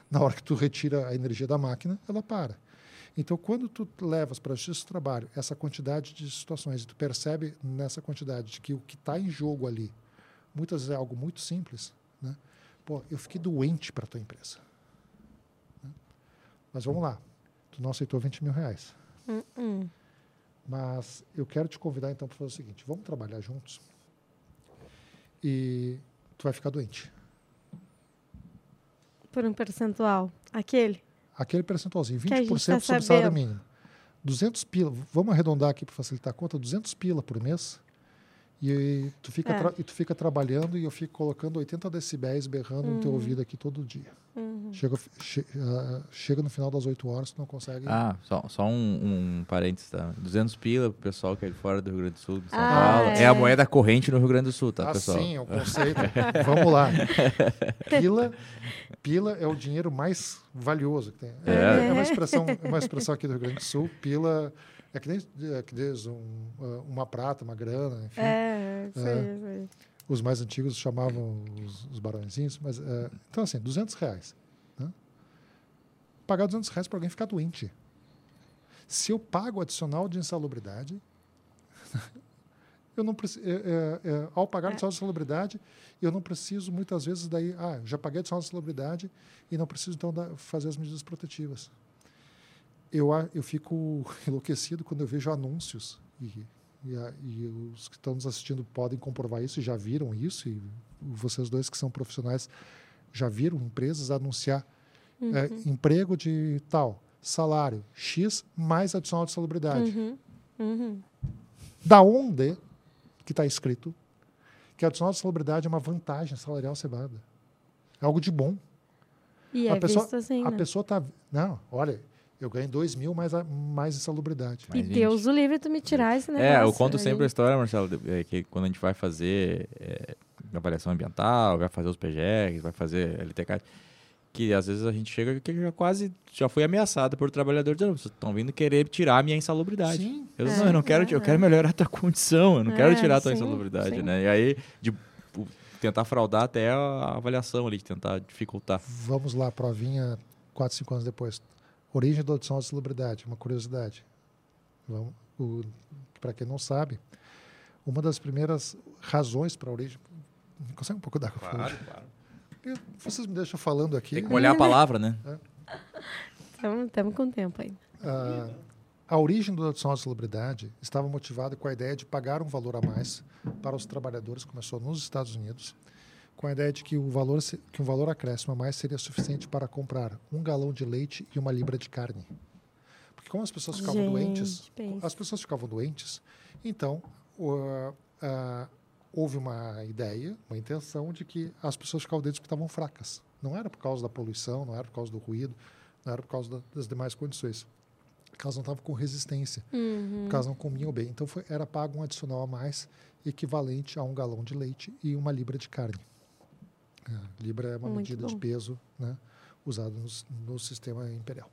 Na hora que tu retira a energia da máquina, ela para. Então, quando tu levas para a justiça do trabalho essa quantidade de situações e tu percebe nessa quantidade de que o que está em jogo ali, muitas vezes é algo muito simples, né? Pô, eu fiquei doente para tua empresa. Mas vamos lá. Tu não aceitou 20 mil reais. Uh -uh. Mas eu quero te convidar então para fazer o seguinte: vamos trabalhar juntos. E tu vai ficar doente. Por um percentual. Aquele? Aquele percentualzinho, 20% tá sobre salário mínimo. 200 pila, vamos arredondar aqui para facilitar a conta, 200 pila por mês. E tu fica, é. e tu fica trabalhando e eu fico colocando 80 decibéis berrando uhum. no teu uhum. ouvido aqui todo dia. Uhum. Chega, che, uh, chega no final das 8 horas, tu não consegue. Ah, só, só um, um parênteses, tá? 200 pila pro pessoal que é de fora do Rio Grande do Sul, de São ah, Paulo. É. é. a moeda corrente no Rio Grande do Sul, tá, ah, pessoal? Sim, é o conceito. Vamos lá. Pila, pila é o dinheiro mais valioso que tem. É, é uma, expressão, é uma expressão aqui do Rio Grande do Sul. Pila é que nem, é que nem um, uma prata, uma grana, enfim. É, sei, é, sei. Os mais antigos chamavam os, os barõezinhos. Mas, é, então, assim, 200 reais. Né? Pagar 200 reais para alguém ficar doente. Se eu pago adicional de insalubridade, eu não preciso, é, é, é, ao pagar adicional de insalubridade, eu não preciso muitas vezes daí, ah, já paguei adicional de insalubridade e não preciso então da, fazer as medidas protetivas eu, eu fico enlouquecido quando eu vejo anúncios e, e, e, os que estão nos assistindo podem comprovar isso e já viram isso e vocês dois que são profissionais já viram empresas anunciar uhum. é, emprego de tal salário X mais adicional de salubridade. Uhum. Uhum. Da onde que está escrito que adicional de salubridade é uma vantagem salarial cebada? É algo de bom. E A é pessoa- assim, A né? pessoa está. Não, olha, eu ganho 2 mil mais, a, mais insalubridade. E Mas, Deus o livre tu me tirar esse negócio. É, eu conto aí. sempre a história, Marcelo, é, que quando a gente vai fazer é, avaliação ambiental, vai fazer os PGRs, vai fazer LTK, que às vezes a gente chega que já quase já foi ameaçado por trabalhadores dizendo, vocês estão vindo querer tirar a minha insalubridade. Sim. Eu, É, não, eu não quero, é, eu é. quero melhorar a tua condição, eu não quero É, tirar a tua sim, insalubridade, sim. né? E aí, de tentar fraudar até a avaliação ali, de tentar dificultar. Vamos lá, provinha 4, 5 anos depois. Origem da adicional de salubridade, uma curiosidade. Para quem não sabe, uma das primeiras razões para a origem. Consegue um pouco por favor? claro. Eu- Vocês me deixam falando aqui. Tem que molhar a palavra, né? Estamos com tempo ainda. Ah, a origem do adicional de salubridade estava motivada com a ideia de pagar um valor a mais para os trabalhadores, começou nos Estados Unidos, com a ideia de que o valor, que um valor acréscimo a mais seria suficiente para comprar um galão de leite e uma libra de carne. Porque como as pessoas ficavam Gente, doentes, pensa. as pessoas ficavam doentes, então o- ah, houve uma ideia, uma intenção de que as pessoas ficavam doentes porque estavam fracas. Não era por causa da poluição, não era por causa do ruído, não era por causa da- das demais condições. Porque elas não estavam com resistência, Uhum. porque elas não comiam bem. Então foi, era pago um adicional a mais, equivalente a um galão de leite e uma libra de carne. É, libra é uma Muito medida de bom. peso né, usada no, no sistema imperial.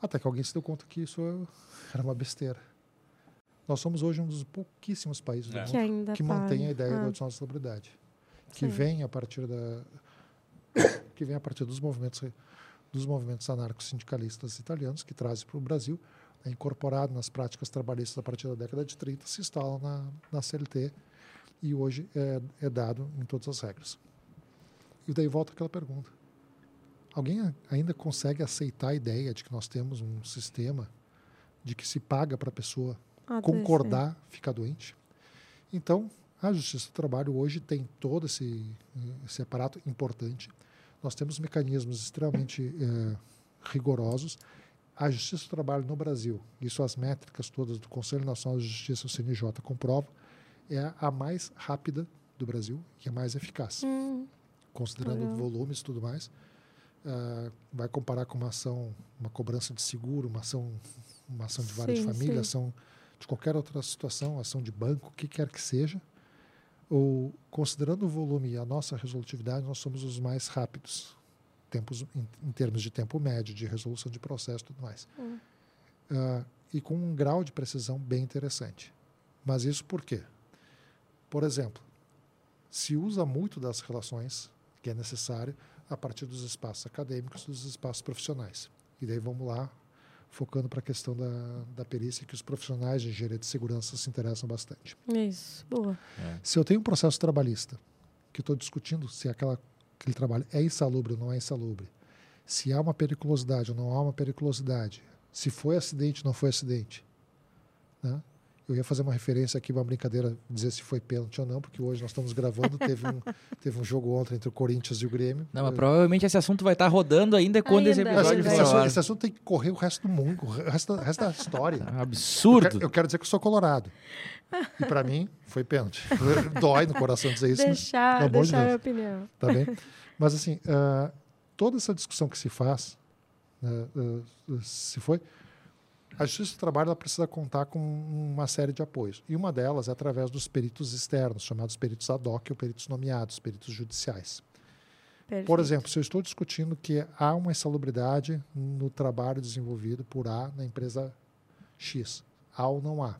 Até que alguém se deu conta que isso era uma besteira. Nós somos hoje um dos pouquíssimos países do É. mundo Que ainda que mantém a paga. ideia Ah, da adicional de celebridade, que sim. vem a partir da que vem a partir dos movimentos dos movimentos anarco-sindicalistas italianos que trazem para o Brasil, é incorporado nas práticas trabalhistas a partir da década de 30, se instala na, na CLT e hoje é, é dado em todas as regras. E daí volta aquela pergunta. Alguém ainda consegue aceitar a ideia de que nós temos um sistema de que se paga para a pessoa adoecer. concordar, ficar doente. Então, a Justiça do Trabalho hoje tem todo esse, esse aparato importante. Nós temos mecanismos extremamente eh, rigorosos. A Justiça do Trabalho no Brasil, isso as métricas todas do Conselho Nacional de Justiça, o CNJ, comprovam, é a mais rápida do Brasil e a mais eficaz Hum, considerando Legal. volumes e tudo mais, ah, vai comparar com uma ação, uma cobrança de seguro, uma ação, uma ação de vara de Sim, família, sim. ação de qualquer outra situação, ação de banco, o que quer que seja, ou considerando o volume e a nossa resolutividade, nós somos os mais rápidos, tempos em, em termos de tempo médio de resolução de processo e tudo mais. Hum. Ah, e com um grau de precisão bem interessante. Mas isso por quê? Por exemplo, se usa muito das relações que é necessário a partir dos espaços acadêmicos, dos espaços profissionais. E daí vamos lá, focando para a questão da, da perícia, que os profissionais de engenharia de segurança se interessam bastante. Isso, boa. Se eu tenho um processo trabalhista, que estou discutindo se aquela, aquele trabalho é insalubre ou não é insalubre, se há uma periculosidade ou não há uma periculosidade, se foi acidente ou não foi acidente, né? Eu ia fazer uma referência aqui, uma brincadeira, dizer se foi pênalti ou não, porque hoje nós estamos gravando, teve um, teve um jogo ontem entre o Corinthians e o Grêmio. Não, mas Eu- provavelmente esse assunto vai estar rodando ainda quando esse Ainda, episódio esse, for ao assunto, esse assunto tem que correr o resto do mundo, o resto, da- o resto da história. É um Eu absurdo. quero, eu quero dizer que eu sou colorado. E para mim, foi pênalti. Dói no coração dizer isso, mas deixar de deixar a minha opinião. tá bem? Mas assim, ah, toda essa discussão que se faz, né, ah, se foi, a Justiça do Trabalho precisa contar com uma série de apoios. E uma delas é através dos peritos externos, chamados peritos ad hoc ou peritos nomeados, peritos judiciais. Por Perfeito. exemplo, se eu estou discutindo que há uma insalubridade no trabalho desenvolvido por A na empresa X, há ou não há.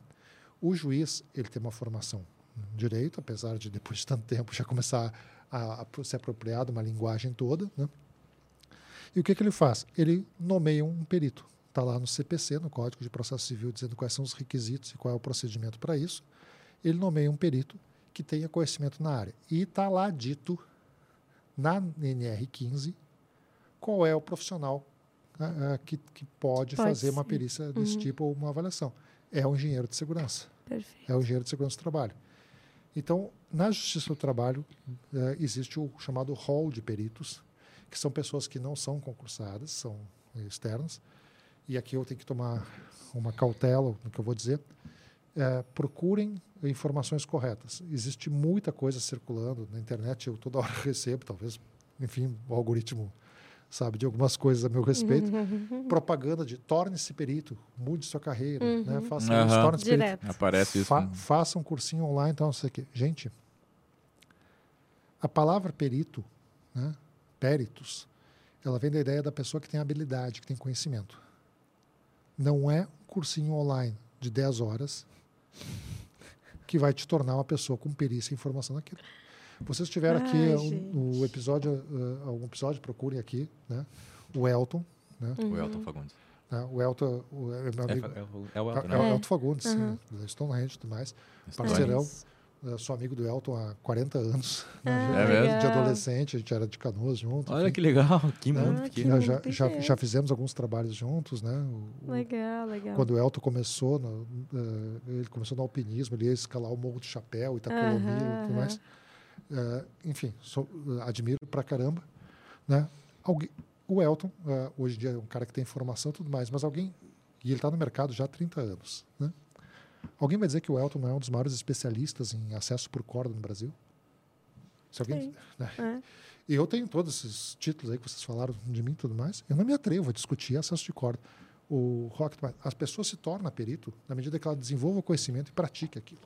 O juiz, ele tem uma formação em direito, apesar de depois de tanto tempo já começar a, a se apropriar de uma linguagem toda, né? E o que, que ele faz? Ele nomeia um perito. Está lá no CPC, no Código de Processo Civil, dizendo quais são os requisitos e qual é o procedimento para isso. Ele nomeia um perito que tenha conhecimento na área. E está lá dito na NR15 qual é o profissional ah, ah, que, que pode, Pode fazer uma ser. perícia desse Uhum. tipo ou uma avaliação. É o engenheiro de segurança. Perfeito. É o engenheiro de segurança do trabalho. Então, na Justiça do Trabalho, eh, existe o chamado hall de peritos, que são pessoas que não são concursadas, são externas. E aqui eu tenho que tomar uma cautela no que eu vou dizer. É, procurem informações corretas. Existe muita coisa circulando na internet, eu toda hora recebo, talvez, enfim, o algoritmo sabe de algumas coisas a meu respeito. Propaganda de torne-se perito, mude sua carreira, Uhum. né? faça Aham. isso, torne-se perito. Aparece isso. Fa né? faça um cursinho online, então, não sei o quê. Gente, a palavra perito, né, peritus, ela vem da ideia da pessoa que tem habilidade, que tem conhecimento. Não é um cursinho online de 10 horas que vai te tornar uma pessoa com perícia e informação naquilo. Vocês tiveram aqui Ai, um, o episódio, uh, algum episódio, procurem aqui, né? O Elton, né? O Elton Fagundes. né? O Elton, o, é meu É, amigo, é o- é o é, Elton, é o né? Elton Fagundes, Uhum. sim, da Stonehenge e tudo mais. Estranho. parceirão. Eu sou amigo do Elton há 40 anos. Ah, né? É mesmo? De adolescente, a gente era de canoas junto. Olha enfim. que legal, que né? mundo Ah, pequeno. que já, mundo já, já fizemos alguns trabalhos juntos, né? O- Legal, legal. quando o Elton começou, no, eh, ele começou no alpinismo, ele ia escalar o Morro de Chapéu, Itacolomi e tudo mais. Eh, enfim, sou- eh, admiro pra caramba. Né? Alguém, o Elton, hoje em dia, é um cara que tem formação e tudo mais, mas alguém. E ele está no mercado já há 30 anos. Né? Alguém vai dizer que o Elton não é um dos maiores especialistas em acesso por corda no Brasil? Se alguém, né? É. E eu tenho todos esses títulos aí que vocês falaram de mim e tudo mais. Eu não me atrevo a discutir acesso de corda. O rock, as pessoas se tornam perito na medida que ela desenvolva o conhecimento e pratique aquilo.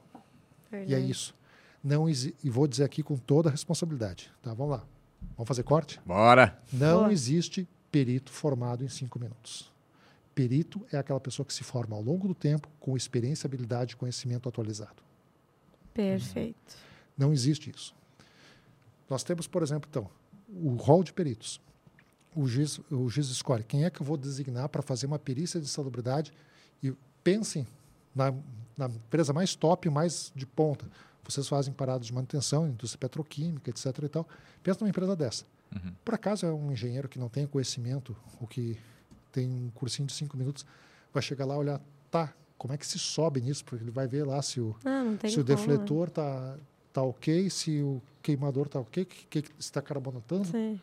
E é Verdade. isso. Não e vou dizer aqui com toda a responsabilidade. Tá, vamos lá. Vamos fazer corte? Bora! Não Boa. existe perito formado em cinco minutos. Perito é aquela pessoa que se forma ao longo do tempo com experiência, habilidade e conhecimento atualizado. Perfeito. Não existe isso. Nós temos, por exemplo, então, o rol de peritos. O juiz, o juiz escolhe quem é que eu vou designar para fazer uma perícia de salubridade e pensem na, na empresa mais top, mais de ponta. Vocês fazem paradas de manutenção, indústria petroquímica, etc. E tal. Pensa numa empresa dessa. Uhum. Por acaso é um engenheiro que não tem conhecimento, ou que tem um cursinho de cinco minutos, vai chegar lá e olhar, tá, como é que se sobe nisso? Porque ele vai ver lá se o, Ah, se o como, defletor tá, tá ok, se o queimador tá ok, que, que, está carbonatando, Sim.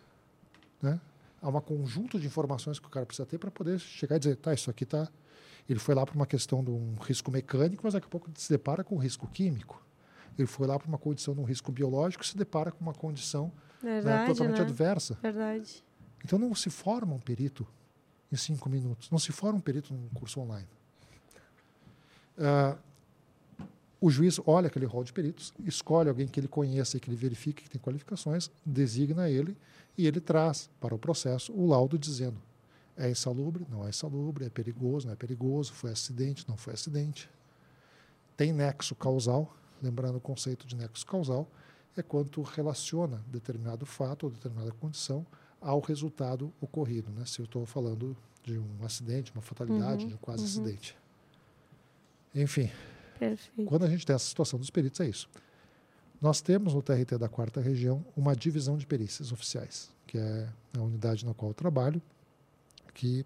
né? Há um conjunto de informações que o cara precisa ter para poder chegar e dizer, tá, isso aqui tá... Ele foi lá para uma questão de um risco mecânico, mas daqui a pouco se depara com um risco químico. Ele foi lá para uma condição de um risco biológico se depara com uma condição né, Verdade, totalmente né? adversa. Verdade. Então não se forma um perito em cinco minutos, não se forma um perito num curso online. Ah, o juiz olha aquele rol de peritos, escolhe alguém que ele conheça e que ele verifique que tem qualificações, designa ele e ele traz para o processo o laudo dizendo é insalubre, não é insalubre, é perigoso, não é perigoso, foi acidente, não foi acidente. Tem nexo causal, lembrando o conceito de nexo causal, é quando relaciona determinado fato ou determinada condição ao resultado ocorrido. Né? Se eu estou falando de um acidente, uma fatalidade, Uhum, de um quase uhum. acidente. Enfim, Perfeito. quando a gente tem essa situação dos peritos, é isso. Nós temos no TRT da quarta região uma divisão de perícias oficiais, que é a unidade na qual eu trabalho, que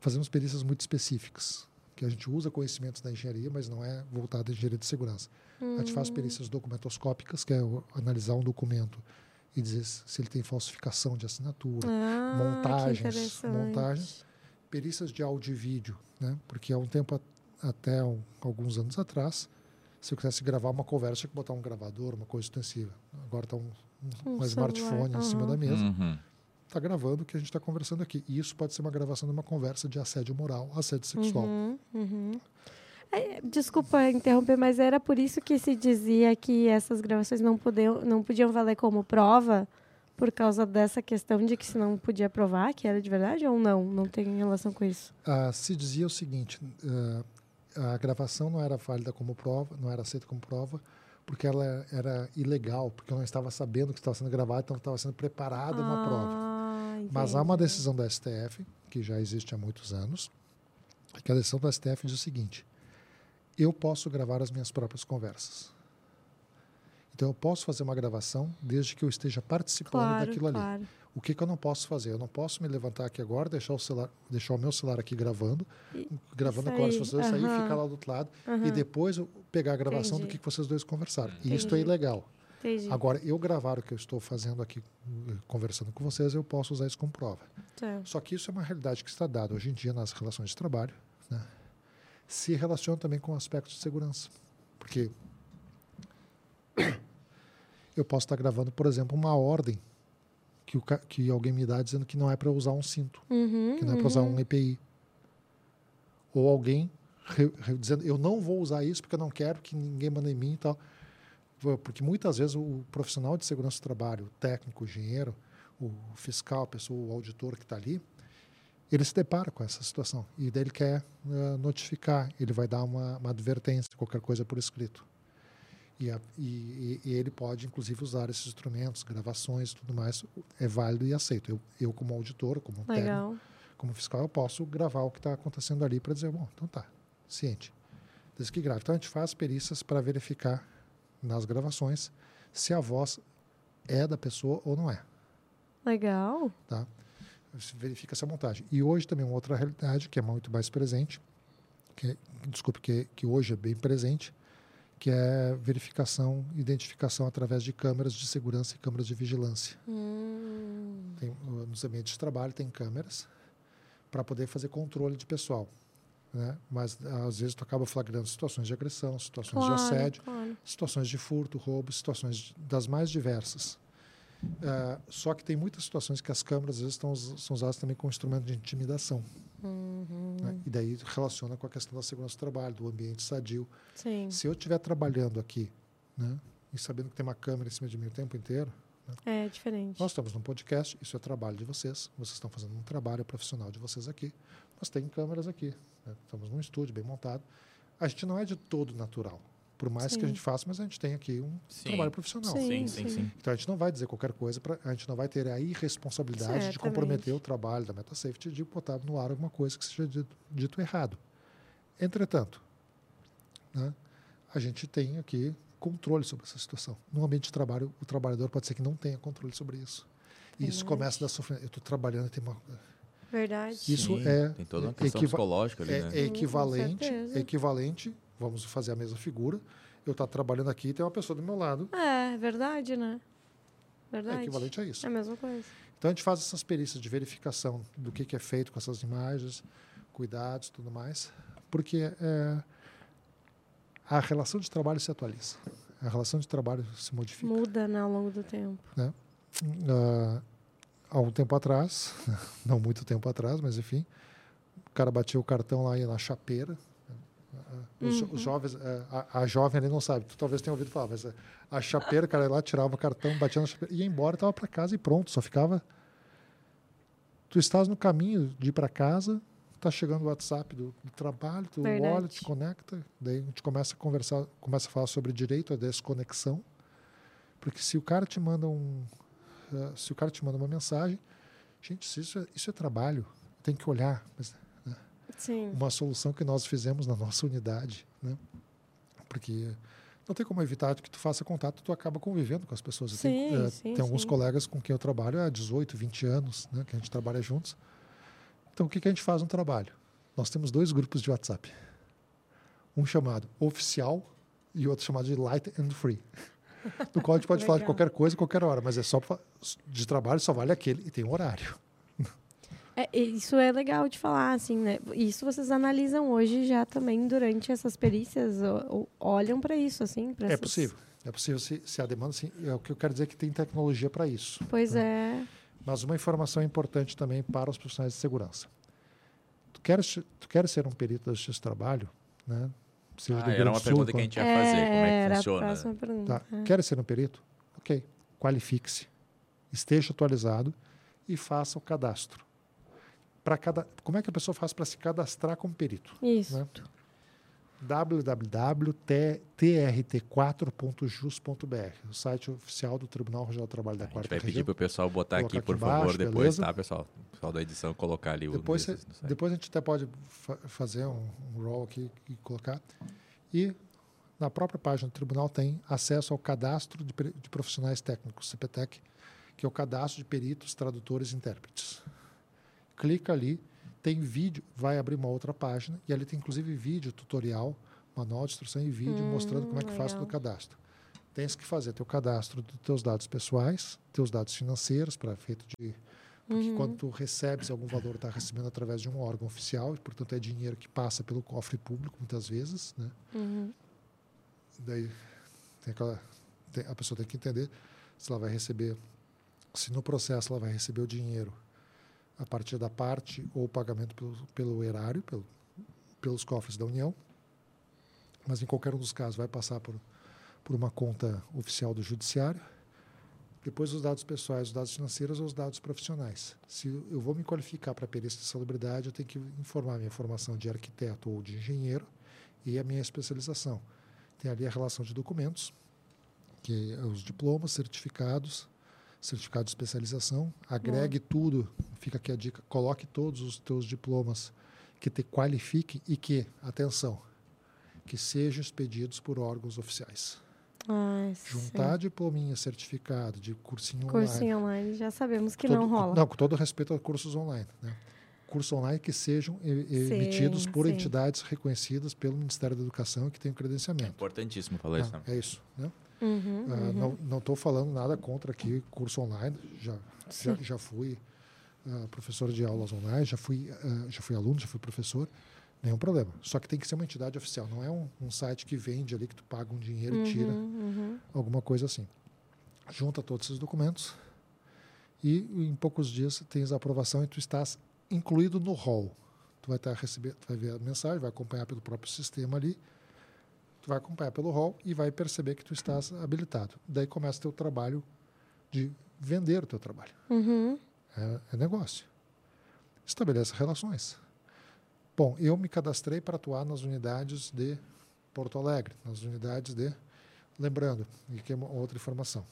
fazemos perícias muito específicas, que a gente usa conhecimentos da engenharia, mas não é voltada à engenharia de segurança. A gente faz perícias documentoscópicas, que é analisar um documento e dizer se ele tem falsificação de assinatura, Ah, montagens, montagens. perícias de áudio e vídeo, né? Porque há um tempo a- até um- alguns anos atrás, se eu quisesse gravar uma conversa, tinha que botar um gravador, uma coisa extensiva. Agora está um, um, Um um smartphone celular, em cima da mesa, Uhum. está gravando o que a gente está conversando aqui. E isso pode ser uma gravação de uma conversa de assédio moral, assédio sexual. Uhum, uhum. É, Desculpa interromper, mas era por isso que se dizia que essas gravações não podiam, não podiam valer como prova, por causa dessa questão de que se não podia provar que era de verdade ou não? Não tem relação com isso. Ah, se dizia o seguinte: ah, a gravação não era válida como prova, não era aceita como prova, porque ela era ilegal, porque eu não estava sabendo que estava sendo gravado, então estava sendo preparada uma prova. Ah, Mas há uma entendi. decisão da STF, que já existe há muitos anos, que a decisão da STF diz o seguinte: eu posso gravar as minhas próprias conversas. Então eu posso fazer uma gravação desde que eu esteja participando Claro, daquilo ali. claro. O que, que eu não posso fazer? Eu não posso me levantar aqui agora, deixar o, celular, deixar o meu celular aqui gravando, E- gravando com as aí, pessoas, sair e ficar lá do outro lado, Aham. e depois pegar a gravação do Entendi. que, que vocês dois conversaram. E isso é ilegal. Entendi. Agora, eu gravar o que eu estou fazendo aqui, eh, conversando com vocês, eu posso usar isso como prova. Certo. Só que isso é uma realidade que está dada hoje em dia nas relações de trabalho. Né? Se relaciona também com aspectos de segurança. Porque eu posso estar gravando, por exemplo, uma ordem que, o, que alguém me dá dizendo que não é para usar um cinto, Uhum, que não é para usar uhum. um EPI. Ou alguém re- re- dizendo, eu não vou usar isso porque eu não quero que ninguém mande em mim e tal. Porque muitas vezes o profissional de segurança do trabalho, o técnico, o engenheiro, o fiscal, a pessoa, o auditor que está ali, ele se depara com essa situação e daí ele quer eh, notificar, ele vai dar uma, uma advertência, qualquer coisa por escrito. E, a- e- e- ele pode, inclusive, usar esses instrumentos, gravações e tudo mais, é válido e aceito. Eu, eu como auditor, como técnico, como fiscal, eu posso gravar o que está acontecendo ali para dizer, bom, então tá, ciente. Desde que grave. Então a gente faz perícias para verificar nas gravações se a voz é da pessoa ou não é. Legal. Tá? Verifica essa montagem. E hoje também uma outra realidade que é muito mais presente, que é- desculpe, que, que hoje é bem presente, que é verificação, identificação através de câmeras de segurança e câmeras de vigilância. Hum, Tem, uh, nos ambientes de trabalho tem câmeras para poder fazer controle de pessoal. Né? Mas às vezes tu acaba flagrando situações de agressão, situações de claro, assédio, claro. situações de furto, roubo, situações das mais diversas. Ah, só que tem muitas situações que as câmeras às vezes estão, são usadas também como instrumento de intimidação. Uhum, né? E daí relaciona com a questão da segurança do trabalho, do ambiente sadio. Sim. Se eu estiver trabalhando aqui né, e sabendo que tem uma câmera em cima de mim o tempo inteiro, É diferente. nós estamos num podcast, isso é trabalho de vocês, vocês estão fazendo um trabalho profissional de vocês aqui. Nós temos câmeras aqui, né? estamos num estúdio bem montado. A gente não é de todo natural, por mais que Sim. a gente faça, mas a gente tem aqui um Sim. trabalho profissional. Sim, Sim, sim. Então a gente não vai dizer qualquer coisa, pra, a gente não vai ter a irresponsabilidade de Certamente. comprometer o trabalho da MetaSafety de botar no ar alguma coisa que seja dito, dito errado. Entretanto, né, a gente tem aqui controle sobre essa situação. No ambiente de trabalho, o trabalhador pode ser que não tenha controle sobre isso. E isso Verdade. começa a dar sofrimento. Eu estou trabalhando e tem uma. Verdade. Isso Sim, é- Tem toda uma é questão equiva- psicológica ali, É, né? é equivalente, é equivalente, vamos fazer a mesma figura. Eu estou trabalhando aqui e tem uma pessoa do meu lado. É, verdade, né? É Verdade. equivalente a isso. É a mesma coisa. Então a gente faz essas perícias de verificação do que, que é feito com essas imagens, cuidados, tudo mais, porque é, a relação de trabalho se atualiza, a relação de trabalho se modifica. Muda, né, ao longo do tempo. Ah, há um tempo atrás, não muito tempo atrás, mas enfim, o cara batia o cartão lá ia na chapeira. Os, Uhum. os jovens, eh, a, a jovem ali não sabe, tu talvez tenha ouvido falar, mas eh, a chapeira, cara lá, tirava o cartão, batia na chapeira, ia embora, estava para casa e pronto, só ficava. Tu estás no caminho de ir para casa, tá chegando o WhatsApp do, do trabalho, tu Verdade. olha, te conecta, daí a gente começa a conversar, começa a falar sobre direito à desconexão, porque se o cara te manda um, eh, se o cara te manda uma mensagem, gente, isso é, isso é trabalho, tem que olhar, mas Sim. uma solução que nós fizemos na nossa unidade, né? Porque não tem como evitar que tu faça contato, tu acaba convivendo com as pessoas. Sim, eh, sim, tem alguns sim. colegas com quem eu trabalho há 18, 20 anos, né, que a gente trabalha juntos. Então, o que, que a gente faz no trabalho? Nós temos dois grupos de WhatsApp. Um chamado oficial e outro chamado de light and free. No qual a gente pode falar de qualquer coisa, qualquer hora, mas é só pra- de trabalho, só vale aquele e tem um horário. É, isso é legal de falar, assim, né? Isso vocês analisam hoje já também durante essas perícias, ou, ou olham para isso, assim? pra É essas- possível. É possível se, se a demanda, sim. É o que eu quero dizer é que tem tecnologia para isso. Pois é. Mas uma informação importante também para os profissionais de segurança. Tu queres, tu queres ser um perito da justiça do trabalho, né? Seja Ah, era uma Sul, pergunta que a gente ia fazer, como é que era funciona. a próxima pergunta. Tá. é. Queres ser um perito? Ok. Qualifique-se, esteja atualizado e faça o cadastro. Para cada, como é que a pessoa faz para se cadastrar como perito? Isso. né? www.trt4.jus.br, o site oficial do Tribunal Regional do Trabalho da A gente Quarta vai pedir Região. pro pessoal botar aqui, aqui por embaixo, favor, depois, beleza? tá, pessoal? O pessoal da edição colocar ali o Depois, desses cê- depois a gente até pode fa- fazer um, um roll aqui e colocar. E na própria página do tribunal tem acesso ao cadastro de, de profissionais técnicos, CPTEC, que é o cadastro de peritos, tradutores e intérpretes. Clica ali, tem vídeo, vai abrir uma outra página, e ali tem inclusive vídeo tutorial, manual de instrução e vídeo Hum, mostrando como é que faz legal. o cadastro. tens que fazer teu cadastro dos teus dados pessoais, teus dados financeiros para efeito de porque Uhum. quando tu recebes algum valor, está recebendo através de um órgão oficial, e, portanto é dinheiro que passa pelo cofre público muitas vezes, né? Uhum. Daí tem aquela, tem- a pessoa tem que entender se ela vai receber, se no processo ela vai receber o dinheiro a partir da parte ou pagamento pelo, pelo erário, pelo, pelos cofres da União, mas em qualquer um dos casos vai passar por, por uma conta oficial do Judiciário. Depois os dados pessoais, os dados financeiros ou os dados profissionais. Se eu vou me qualificar para perícia de salubridade, eu tenho que informar minha formação de arquiteto ou de engenheiro e a minha especialização. Tem ali a relação de documentos, que é os diplomas, certificados, certificado de especialização. Agregue tudo, fica aqui a dica, coloque todos os teus diplomas que te qualifiquem e que, atenção, que sejam expedidos por órgãos oficiais. Ai, Juntar diplominha certificado de cursinho sim. online. Cursinho online, já sabemos que Todo- não rola. Não, com todo respeito a cursos online. Né? Cursos online que sejam e- emitidos Sim, por sim. entidades reconhecidas pelo Ministério da Educação e que tenham É credenciamento. importantíssimo falar isso. Ah, né? é isso. Né? Uhum, uhum. Não estou falando nada contra aqui curso online. Já, já, já fui ah, professor de aulas online, já fui, ah, já fui aluno, já fui professor. Nenhum problema. Só que tem que ser uma entidade oficial. Não é um, um site que vende ali que tu paga um dinheiro e tira Uhum, alguma coisa assim. Junta todos esses documentos e em poucos dias tens a aprovação e tu estás incluído no hall. Tu vai estar receber, tu vai ver a mensagem, vai acompanhar pelo próprio sistema ali. Tu vai acompanhar pelo hall e vai perceber que tu estás habilitado. Daí começa o teu trabalho de vender o teu trabalho. uhum. É, é negócio. Estabelece relações. Bom, eu me cadastrei para atuar nas unidades de Porto Alegre, nas unidades de. Lembrando, e aqui é uma outra informação.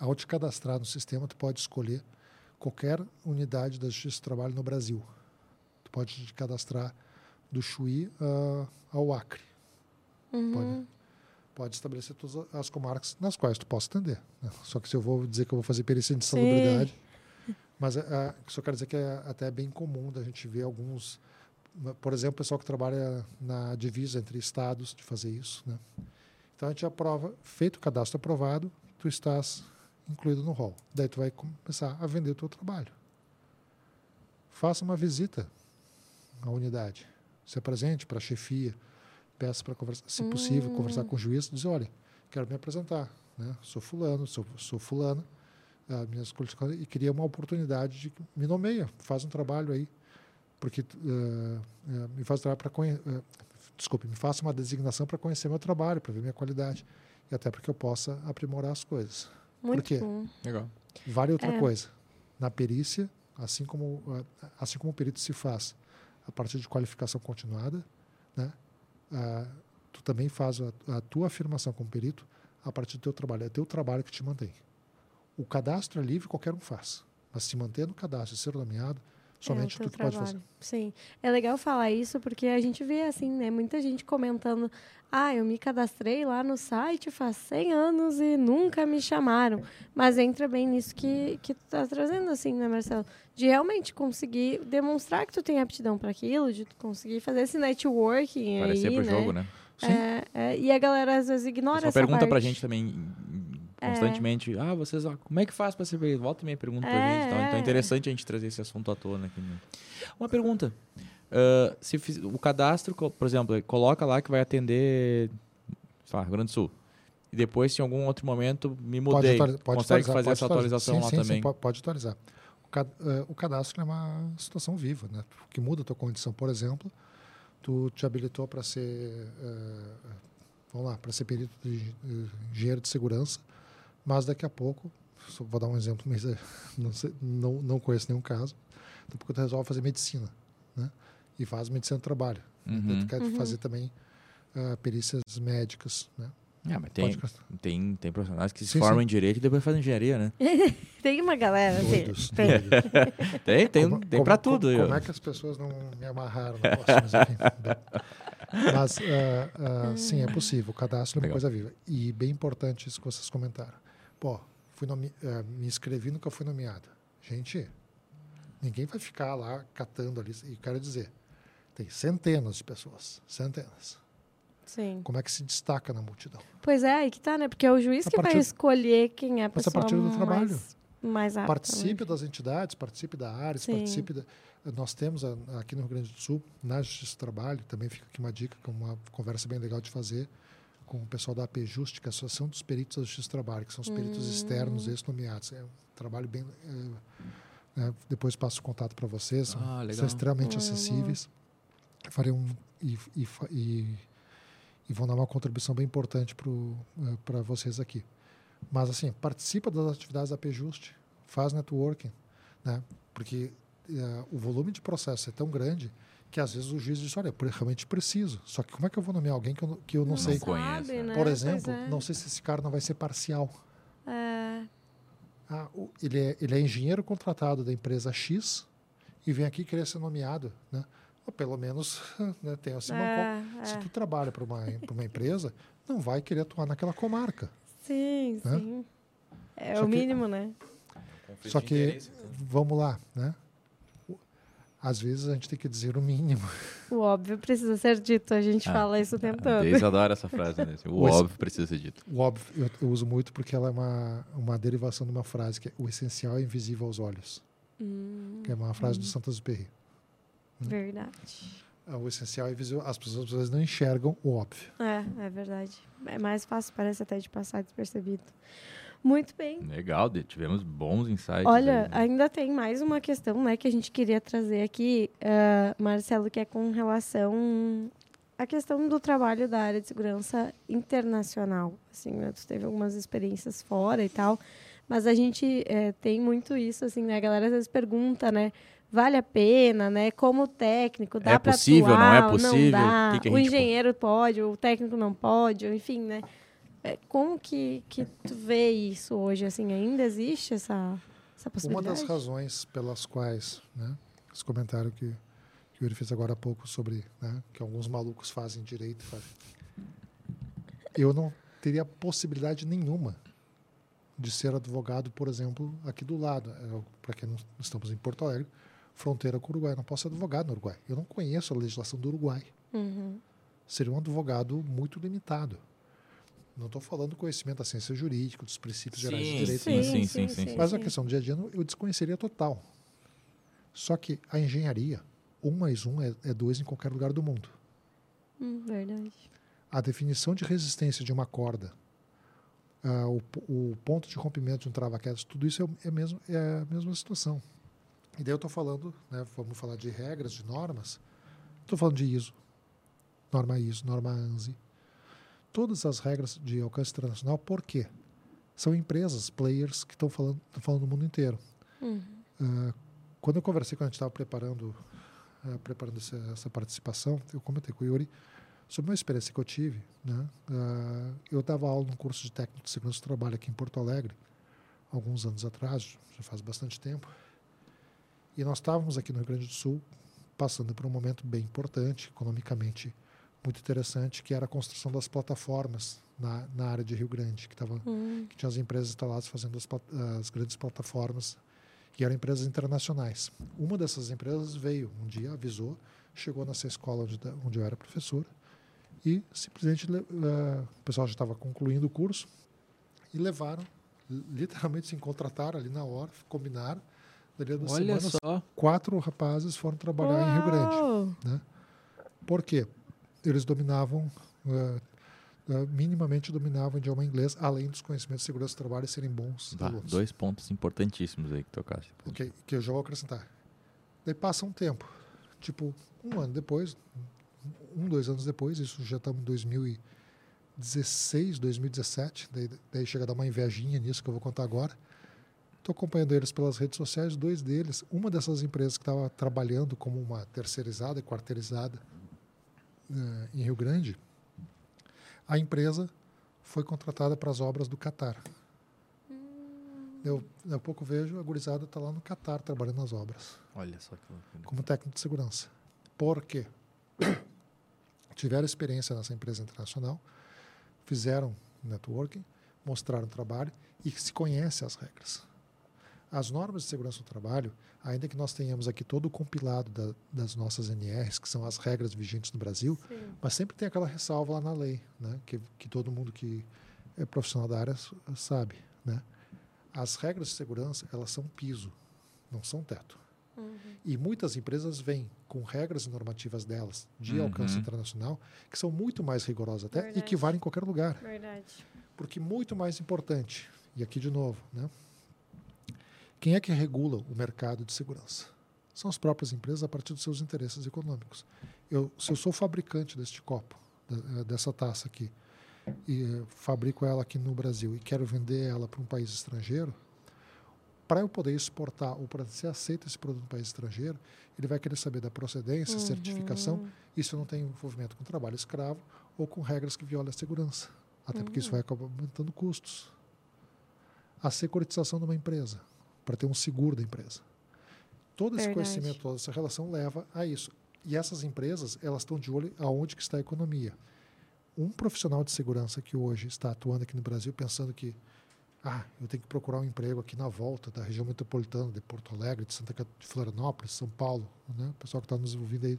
Ao te cadastrar no sistema, tu pode escolher qualquer unidade da Justiça do Trabalho no Brasil. Tu pode te cadastrar do Chuí ah, ao Acre. Uhum. Pode estabelecer todas as comarcas nas quais tu possa atender. né? Só que se eu vou dizer que eu vou fazer perícia de salubridade. Mas ah, só quero dizer que é até bem comum da gente ver alguns. Por exemplo, o pessoal que trabalha na divisa entre estados de fazer isso. Né? Então a gente aprova, feito o cadastro aprovado, tu estás incluído no rol. Daí tu vai começar a vender o teu trabalho. Faça uma visita à unidade. Se apresente para a chefia, peça para conversar, se possível, Hum. conversar com o juiz, dizer, olha, quero me apresentar, né? Sou fulano, sou, sou fulana, ah, minhas qualificações, e queria uma oportunidade de me nomeia, faz um trabalho aí, porque ah, ah, me faz trabalho para conhecer, desculpe, me faça uma designação para conhecer meu trabalho, para ver minha qualidade e até para que eu possa aprimorar as coisas. Muito quê? bom. Legal. Vale outra É. coisa. Na perícia, assim como ah, assim como o perito se faz a partir de qualificação continuada, né? Ah, tu também faz a, a tua afirmação como perito a partir do teu trabalho. É teu trabalho que te mantém. O cadastro é livre, qualquer um faz. Mas se manter no cadastro e ser nomeado, somente é, o que pode fazer. trabalho. Sim. É legal falar isso porque a gente vê assim, né, muita gente comentando: "Ah, eu me cadastrei lá no site faz 100 anos e nunca me chamaram". Mas entra bem nisso que que tu tá trazendo assim, né, Marcelo? De realmente conseguir demonstrar que tu tem aptidão para aquilo, de tu conseguir fazer esse networking Parecer aí, pro né? jogo, né? É, é, e a galera às vezes ignora Só essa pergunta parte. pra gente também constantemente, ah, vocês, ó, como é que faz pra ser perito? Volta e meia pergunta pra É, gente. e tal. Então é é. interessante a gente trazer esse assunto à tona aqui. né? Uma pergunta. ah, se fiz- o cadastro, por exemplo, coloca lá que vai atender, sei lá, Rio Grande do Sul. E depois, se em algum outro momento, me mudei. atuali- pode Consegue atualizar, fazer pode essa atualizar. atualização Sim, lá sim, também. Sim, po- pode atualizar. O, cad- eh, o cadastro é uma situação viva, né? que muda a tua condição. Por exemplo, tu te habilitou para ser, eh, vamos lá, para ser perito de eh, engenheiro de segurança, mas daqui a pouco, só vou dar um exemplo, mas eh, não, sei- não, não conheço nenhum caso, daqui a pouco tu resolve fazer medicina, né? E faz medicina do trabalho. Uhum. Tu quer Uhum. fazer também ah, perícias médicas, né? Ah, mas tem, tem, tem profissionais que se Sim, formam sim. em direito e depois fazem engenharia, né? Tem uma galera assim. Doidos, tem. Tem, tem, Como- tem como- pra tudo. Como, como é que as pessoas não me amarraram no posto, mas enfim. Mas, ah, ah, sim, é possível. O cadastro é uma Legal. coisa viva. E bem importante isso que vocês comentaram. Pô, fui nomi- ah, me inscrevi, nunca fui nomeado. Gente, ninguém vai ficar lá catando ali. E quero dizer, tem centenas de pessoas, centenas. Sim. Como é que se destaca na multidão? Pois é, aí que tá, né? Porque é o juiz A que vai escolher quem é a Mas a pessoa partir do trabalho. mais, mais apta. participe né? das entidades, participe da área, participe da, nós temos a- aqui no Rio Grande do Sul, na Justiça do Trabalho, também fica aqui uma dica, que é uma conversa bem legal de fazer com o pessoal da APJust, que é a Associação dos Peritos da Justiça do Trabalho, que são os peritos Hum. externos ex-nomeados. É um trabalho bem... é, né, depois passo o contato para vocês, são, Ah, são extremamente Ah, acessíveis. Farei um... E, e, e, e vão dar uma contribuição bem importante para vocês aqui. Mas, assim, participa das atividades da APJust, faz networking, né? porque eh, o volume de processo é tão grande que, às vezes, o juiz diz, olha, eu realmente preciso. Só que como é que eu vou nomear alguém que eu não, que eu não, Não sei? Não conhece, sabe, né? né? Por Pois exemplo, é. não sei se esse cara não vai ser parcial. É, Ah, ele, é, ele é engenheiro contratado da empresa X e vem aqui querer ser nomeado, né? Ou pelo menos né, tem Simão é, Se é. tu trabalha para uma, pra uma empresa, não vai querer atuar naquela comarca. Sim, Hã? sim. É Só o que- mínimo, né? Só que, vamos lá, né? O- Às vezes a gente tem que dizer o mínimo. O óbvio precisa ser dito. A gente Ah, fala isso o tempo A todo. Deise adora essa frase, né? O Pois- óbvio precisa ser dito. O óbvio eu, eu uso muito porque ela é uma, uma derivação de uma frase que é o essencial é invisível aos olhos, Hum, que é uma frase do Saint-Exupéry. verdade. Ah, O essencial é invisível, as pessoas às vezes não enxergam o óbvio. É, é verdade. É mais fácil, parece até de passar despercebido. Muito bem. Legal, tivemos bons insights. Olha, aí, né? ainda tem mais uma questão, né, que a gente queria trazer aqui, ah, Marcelo, que é com relação à questão do trabalho da área de segurança internacional. Assim, né, tu teve algumas experiências fora e tal, mas a gente eh, tem muito isso, assim, né? A galera às vezes pergunta, né? Vale a pena, né? Como técnico, dá É pra possível, não é atuar, possível? dá? O que que o engenheiro pode, o técnico não pode, enfim, né? É, como que, que tu vê isso hoje? Assim, ainda existe essa, essa Uma possibilidade? das razões pelas quais, né, esse comentário que, que o Yuri fez agora há pouco sobre né, que alguns malucos fazem direito, fazem- eu não teria possibilidade nenhuma de ser advogado, por exemplo, aqui do lado. Para quem não estamos em Porto Alegre, fronteira com o Uruguai. Eu não posso ser advogado no Uruguai. Eu não conheço a legislação do Uruguai. Uhum. Seria um advogado muito limitado. Não estou falando do conhecimento da ciência jurídica, dos princípios gerais de Sim, direito. sim, sim, sim, sim, sim. Mas a questão do dia a dia eu desconheceria total. Só que a engenharia, um mais um é, é dois em qualquer lugar do mundo. Hum, verdade. A definição de resistência de uma corda, ah, o, o ponto de rompimento de um trava-quedas, tudo isso é, é, mesmo, é a mesma situação. E daí eu estou falando, né, vamos falar de regras, de normas, estou falando de ISO, norma ISO, norma ANSI, todas as regras de alcance internacional, por quê? São empresas, players, que estão falando, tão falando no mundo inteiro. Uhum. Ah, quando eu conversei, quando a gente estava preparando, ah, preparando essa, essa participação, eu comentei com o Yuri sobre uma experiência que eu tive. Né? Ah, eu dava aula num curso de técnico de segurança do trabalho aqui em Porto Alegre, alguns anos atrás, já faz bastante tempo. E nós estávamos aqui no Rio Grande do Sul passando por um momento bem importante, economicamente muito interessante, que era a construção das plataformas na, na área de Rio Grande, que estava Hum, que tinha as empresas instaladas fazendo as, as grandes plataformas, que eram empresas internacionais. Uma dessas empresas veio um dia, avisou, chegou nessa escola onde, onde eu era professor e simplesmente le- eh, o pessoal já estava concluindo o curso e levaram, li- literalmente se contrataram ali na hora, combinaram. Olha semanas, só. quatro rapazes foram trabalhar em Rio Grande. Uau! Por quê? Eles dominavam, eh, eh, minimamente dominavam o idioma inglês, além dos conhecimentos de segurança do trabalho serem bons dois pontos importantíssimos aí que tocaste. Que, que eu já vou acrescentar. Daí passa um tempo, tipo um ano depois, um, dois anos depois, isso já estamos em 2016, 2017, daí, daí chega a dar uma invejinha nisso que eu vou contar agora. Estou acompanhando eles pelas redes sociais, dois deles, uma dessas empresas que estava trabalhando como uma terceirizada e quarteirizada em Rio Grande, a empresa foi contratada para as obras do Catar. Eu, daqui a pouco vejo a gurizada está lá no Catar trabalhando nas obras, Olha só que loucura. como técnico de segurança. Por quê? Tiveram experiência nessa empresa internacional, fizeram networking, mostraram trabalho e se conhece as regras. As normas de segurança do trabalho, ainda que nós tenhamos aqui todo o compilado da, das nossas NRs, que são as regras vigentes no Brasil, Sim. mas sempre tem aquela ressalva lá na lei, né? que, que todo mundo que é profissional da área sabe. Né? As regras de segurança, elas são piso, não são teto. Uhum. E muitas empresas vêm com regras e normativas delas de uhum. alcance internacional que são muito mais rigorosas até Verdade. e que valem em qualquer lugar. Verdade. Porque muito mais importante, e aqui de novo, né? Quem é que regula o mercado de segurança? São as próprias empresas a partir dos seus interesses econômicos. Eu, se eu sou fabricante deste copo, eh, dessa taça aqui, e eh, fabrico ela aqui no Brasil e quero vender ela para um país estrangeiro, para eu poder exportar ou para ser aceito esse produto no país estrangeiro, ele vai querer saber da procedência, uhum. certificação, e se não tem envolvimento com trabalho escravo ou com regras que violam a segurança. Até uhum. porque isso vai acabar aumentando custos. A securitização de uma empresa para ter um seguro da empresa. Todo esse Verdade. conhecimento, toda essa relação leva a isso. E essas empresas, elas estão de olho aonde que está a economia. Um profissional de segurança que hoje está atuando aqui no Brasil pensando que ah, eu tenho que procurar um emprego aqui na volta da região metropolitana de Porto Alegre, de Santa de Florianópolis, São Paulo, né? O pessoal que está nos ouvindo aí,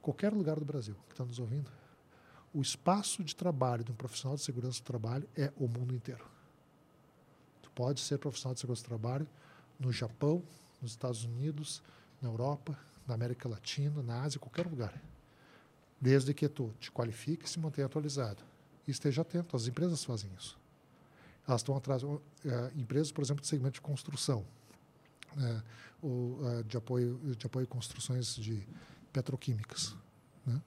qualquer lugar do Brasil que está nos ouvindo, o espaço de trabalho de um profissional de segurança do trabalho é o mundo inteiro. Tu pode ser profissional de segurança do trabalho no Japão, nos Estados Unidos, na Europa, na América Latina, na Ásia, qualquer lugar. Desde que tu te qualifique e se mantenha atualizado. E esteja atento, as empresas fazem isso. Elas estão atrás, uh, empresas, por exemplo, do segmento de construção, uh, ou, uh, de, apoio, de apoio a construções de petroquímicas. Né?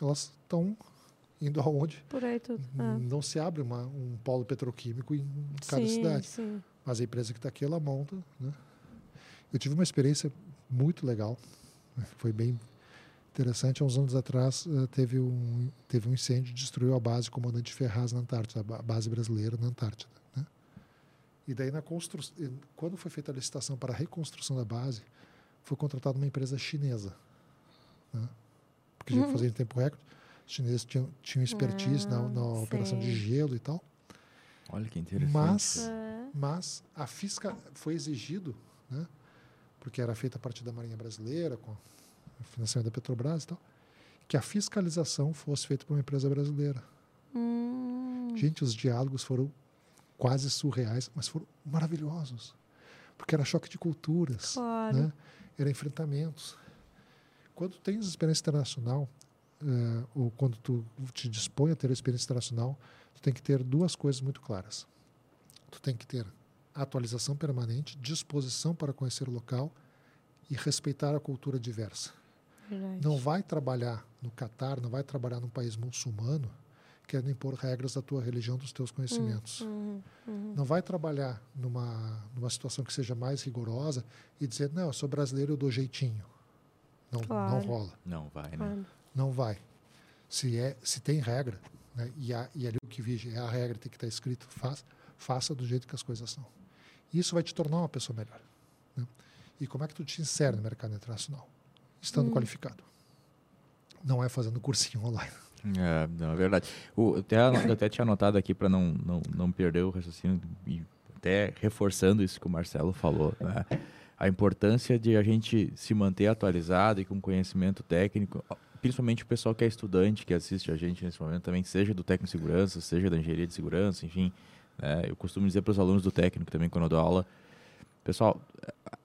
Elas estão indo aonde Por aí tudo. Ah. não se abre uma, um polo petroquímico em cada sim, cidade. Sim. Mas a empresa que está aqui, ela monta. Né? Eu tive uma experiência muito legal, né? foi bem interessante. Há uns anos atrás eh, teve um, teve um incêndio destruiu a base Comandante Ferraz na Antártida, a base brasileira na Antártida. Né? E daí, na constru... quando foi feita a licitação para a reconstrução da base, foi contratada uma empresa chinesa. Né? Porque uhum. fazer em tempo recorde. Os chineses tinham, tinham expertise na, na ah, operação de gelo e tal. Olha que interessante. Mas mas a fisca foi exigido, né, porque era feita a partir da Marinha Brasileira, com o financiamento da Petrobras e tal, que a fiscalização fosse feita por uma empresa brasileira. Hum. Gente, os diálogos foram quase surreais, mas foram maravilhosos. Porque era choque de culturas, claro. né? era enfrentamentos. Quando tens experiência internacional, uh, ou quando tu te dispõe a ter experiência internacional, tu tem que ter duas coisas muito claras. Tu tem que ter atualização permanente, disposição para conhecer o local e respeitar a cultura diversa. Verdade. Não vai trabalhar no Catar, não vai trabalhar num país muçulmano querendo impor regras da tua religião, dos teus conhecimentos. Uhum, uhum. Não vai trabalhar numa, numa situação que seja mais rigorosa e dizer, não, eu sou brasileiro, eu dou jeitinho. Não, claro. não rola. Não vai, né? Claro. Não vai. Se, é, se tem regra, né, e, a, e ali o que vige é a regra, tem que estar escrito, faz faça do jeito que as coisas são. Isso vai te tornar uma pessoa melhor. Né? E como é que tu te insere no mercado internacional? Estando hum. qualificado. Não é fazendo cursinho online. É, não, é verdade. O, até, eu até tinha anotado aqui para não, não, não perder o raciocínio e até reforçando isso que o Marcelo falou. Né? A importância de a gente se manter atualizado e com conhecimento técnico, principalmente o pessoal que é estudante, que assiste a gente nesse momento também, seja do técnico de segurança, seja da engenharia de segurança, enfim, né? Eu costumo dizer para os alunos do técnico também, quando eu dou aula, pessoal,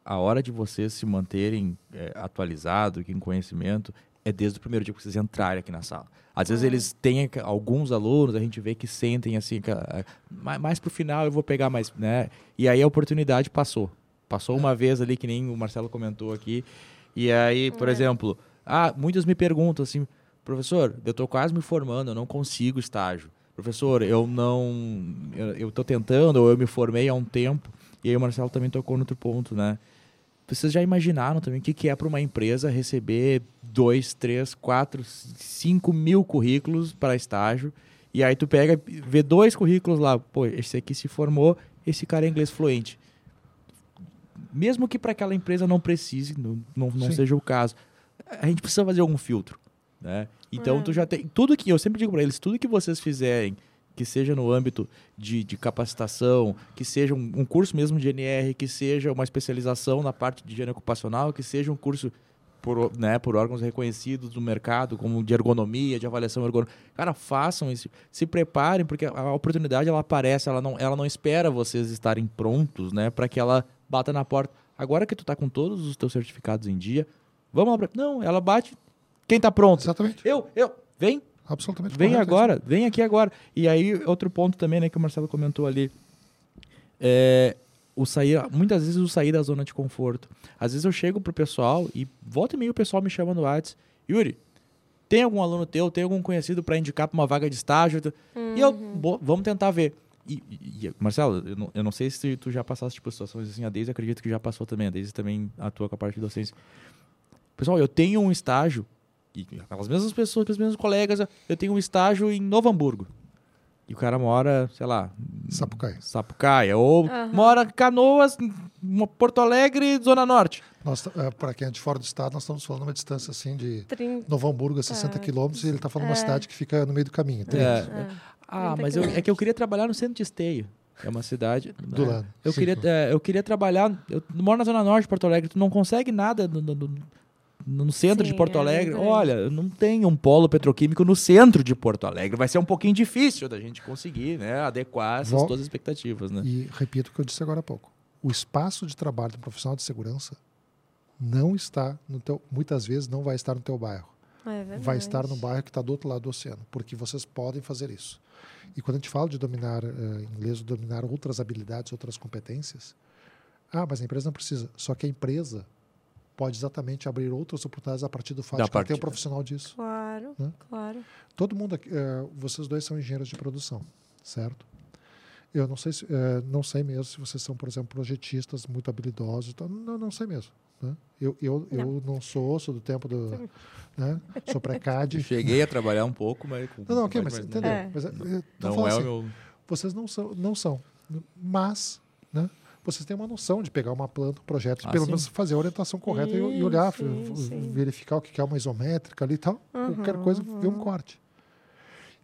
a hora de vocês se manterem é, atualizados, com conhecimento, é desde o primeiro dia que vocês entrarem aqui na sala. Às vezes é. eles têm alguns alunos, a gente vê que sentem assim, que, mais para o final eu vou pegar mais, né? E aí a oportunidade passou. Passou uma vez ali, que nem o Marcelo comentou aqui. E aí, por é. exemplo, ah, muitos me perguntam assim, professor, eu estou quase me formando, eu não consigo estágio professor, eu não. Eu estou tentando, ou eu me formei há um tempo, e aí o Marcelo também tocou no outro ponto, né? Vocês já imaginaram também o que, que é para uma empresa receber dois, três, quatro, cinco mil currículos para estágio, e aí tu pega, vê dois currículos lá, pô, esse aqui se formou, esse cara é inglês fluente. Mesmo que para aquela empresa não precise, não, não, não seja o caso, a gente precisa fazer algum filtro, né? Então, é. tu já tem. Tudo que. Eu sempre digo para eles: tudo que vocês fizerem que seja no âmbito de, de capacitação, que seja um, um, curso mesmo de NR, que seja uma especialização na parte de higiene ocupacional, que seja um curso por, né, por órgãos reconhecidos do mercado, como de ergonomia, de avaliação ergonômica. Cara, façam isso, se preparem, porque a oportunidade ela aparece, ela não, ela não espera vocês estarem prontos, né, para que ela bata na porta. Agora que tu está com todos os teus certificados em dia, vamos lá. Não, ela bate. Quem está pronto? Exatamente. Eu, eu, vem, Absolutamente Vem agora, vem aqui agora. E aí, outro ponto também, né, que o Marcelo comentou ali. É, o sair, muitas vezes o sair da zona de conforto. Às vezes eu chego pro pessoal e volta e meio o pessoal me chama no WhatsApp. Yuri, tem algum aluno teu, tem algum conhecido para indicar para uma vaga de estágio? Uhum. E eu, bo, vamos tentar ver. E, e, Marcelo, eu não, eu não, sei se tu já passaste por situações assim, a Deise acredito que já passou também, a Deise também atua com a parte de docência. Pessoal, eu tenho um estágio e aquelas mesmas pessoas, aqueles mesmos colegas, eu tenho um estágio em Novo Hamburgo. E o cara mora, sei lá. Sapucaia. Sapucaia. Ou uhum. mora em Canoas, Porto Alegre, Zona Norte. Nós, é, para quem é de fora do estado, nós estamos falando uma distância assim de 30. Novo Hamburgo a 60 é. quilômetros e ele está falando é. uma cidade que fica no meio do caminho. É. é. Ah, mas eu, é que eu queria trabalhar no centro de Esteio. É uma cidade. Do lado. Eu queria, é, eu queria trabalhar. Eu moro na Zona Norte de Porto Alegre. Tu não consegue nada no, no, no centro Sim, de Porto é Alegre. É Olha, não tem um polo petroquímico no centro de Porto Alegre. Vai ser um pouquinho difícil da gente conseguir né, adequar essas Vol todas as expectativas. Né? E repito o que eu disse agora há pouco. O espaço de trabalho do profissional de segurança não está no teu, muitas vezes não vai estar no teu bairro. É vai estar no bairro que está do outro lado do oceano, porque vocês podem fazer isso. E quando a gente fala de dominar uh, inglês, dominar outras habilidades, outras competências, ah, mas a empresa não precisa. Só que a empresa pode exatamente abrir outras oportunidades a partir do fato da de tem um profissional disso. Claro, né? claro. Todo mundo aqui, uh, vocês dois são engenheiros de produção, certo? Eu não sei, se, uh, não sei mesmo se vocês são, por exemplo, projetistas muito habilidosos. Então, não, não sei mesmo. Né? Eu, eu, não. eu não sou, sou do tempo do. né? Sou pré-CAD. Cheguei a trabalhar um pouco, mas. Com, não, não, ok, mas, entendeu? É. Mas, não, não é assim, o meu. Vocês não são, não são. Mas, né? Vocês têm uma noção de pegar uma planta, um projeto, ah, pelo sim. menos fazer a orientação correta sim, e, olhar, sim, verificar o que é uma isométrica ali e tal. Uhum, qualquer coisa, uhum. ver um corte.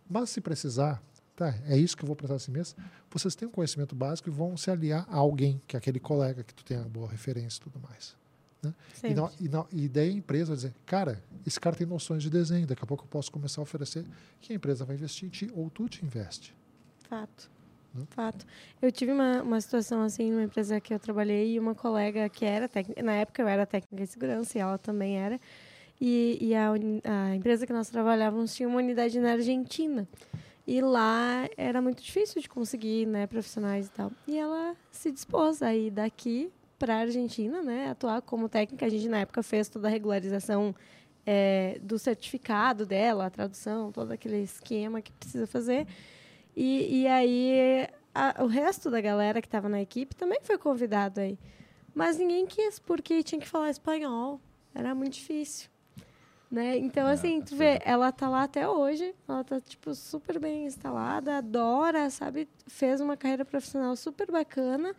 Mas se precisar, tá, é isso que eu vou precisar esse mês, vocês têm um conhecimento básico e vão se aliar a alguém, que é aquele colega que tu tem uma boa referência e tudo mais. Né? E, não, e, não, e daí a empresa vai dizer, cara, esse cara tem noções de desenho, daqui a pouco eu posso começar a oferecer, que a empresa vai investir em ti ou tu te investe. Fato. Fato. Eu tive uma, uma situação assim numa empresa que eu trabalhei e uma colega que era técnica, na época eu era técnica de segurança e ela também era. E, e a, a empresa que nós trabalhávamos tinha uma unidade na Argentina. E lá era muito difícil de conseguir, né, profissionais e tal. E ela se dispôs a ir daqui para a Argentina, né, atuar como técnica. A gente na época fez toda a regularização é, do certificado dela, a tradução, todo aquele esquema que precisa fazer. E, e aí a, o resto da galera que estava na equipe também foi convidado aí. Mas ninguém quis, porque tinha que falar espanhol. Era muito difícil. Né? Então, é, assim, tu vê, ela tá lá até hoje, ela tá, tipo, super bem instalada, adora, sabe? Fez uma carreira profissional super bacana,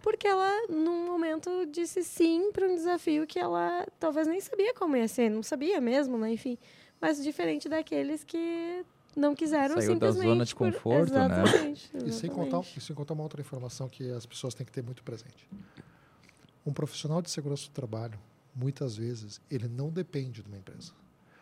porque ela, num momento, disse sim para um desafio que ela talvez nem sabia como ia ser, não sabia mesmo, né? Enfim. Mas diferente daqueles que não quiseram Saiu simplesmente... da zona de conforto, por... exatamente, né? Exatamente. E sem, contar, e sem contar uma outra informação que as pessoas têm que ter muito presente. Um profissional de segurança do trabalho, muitas vezes, ele não depende de uma empresa.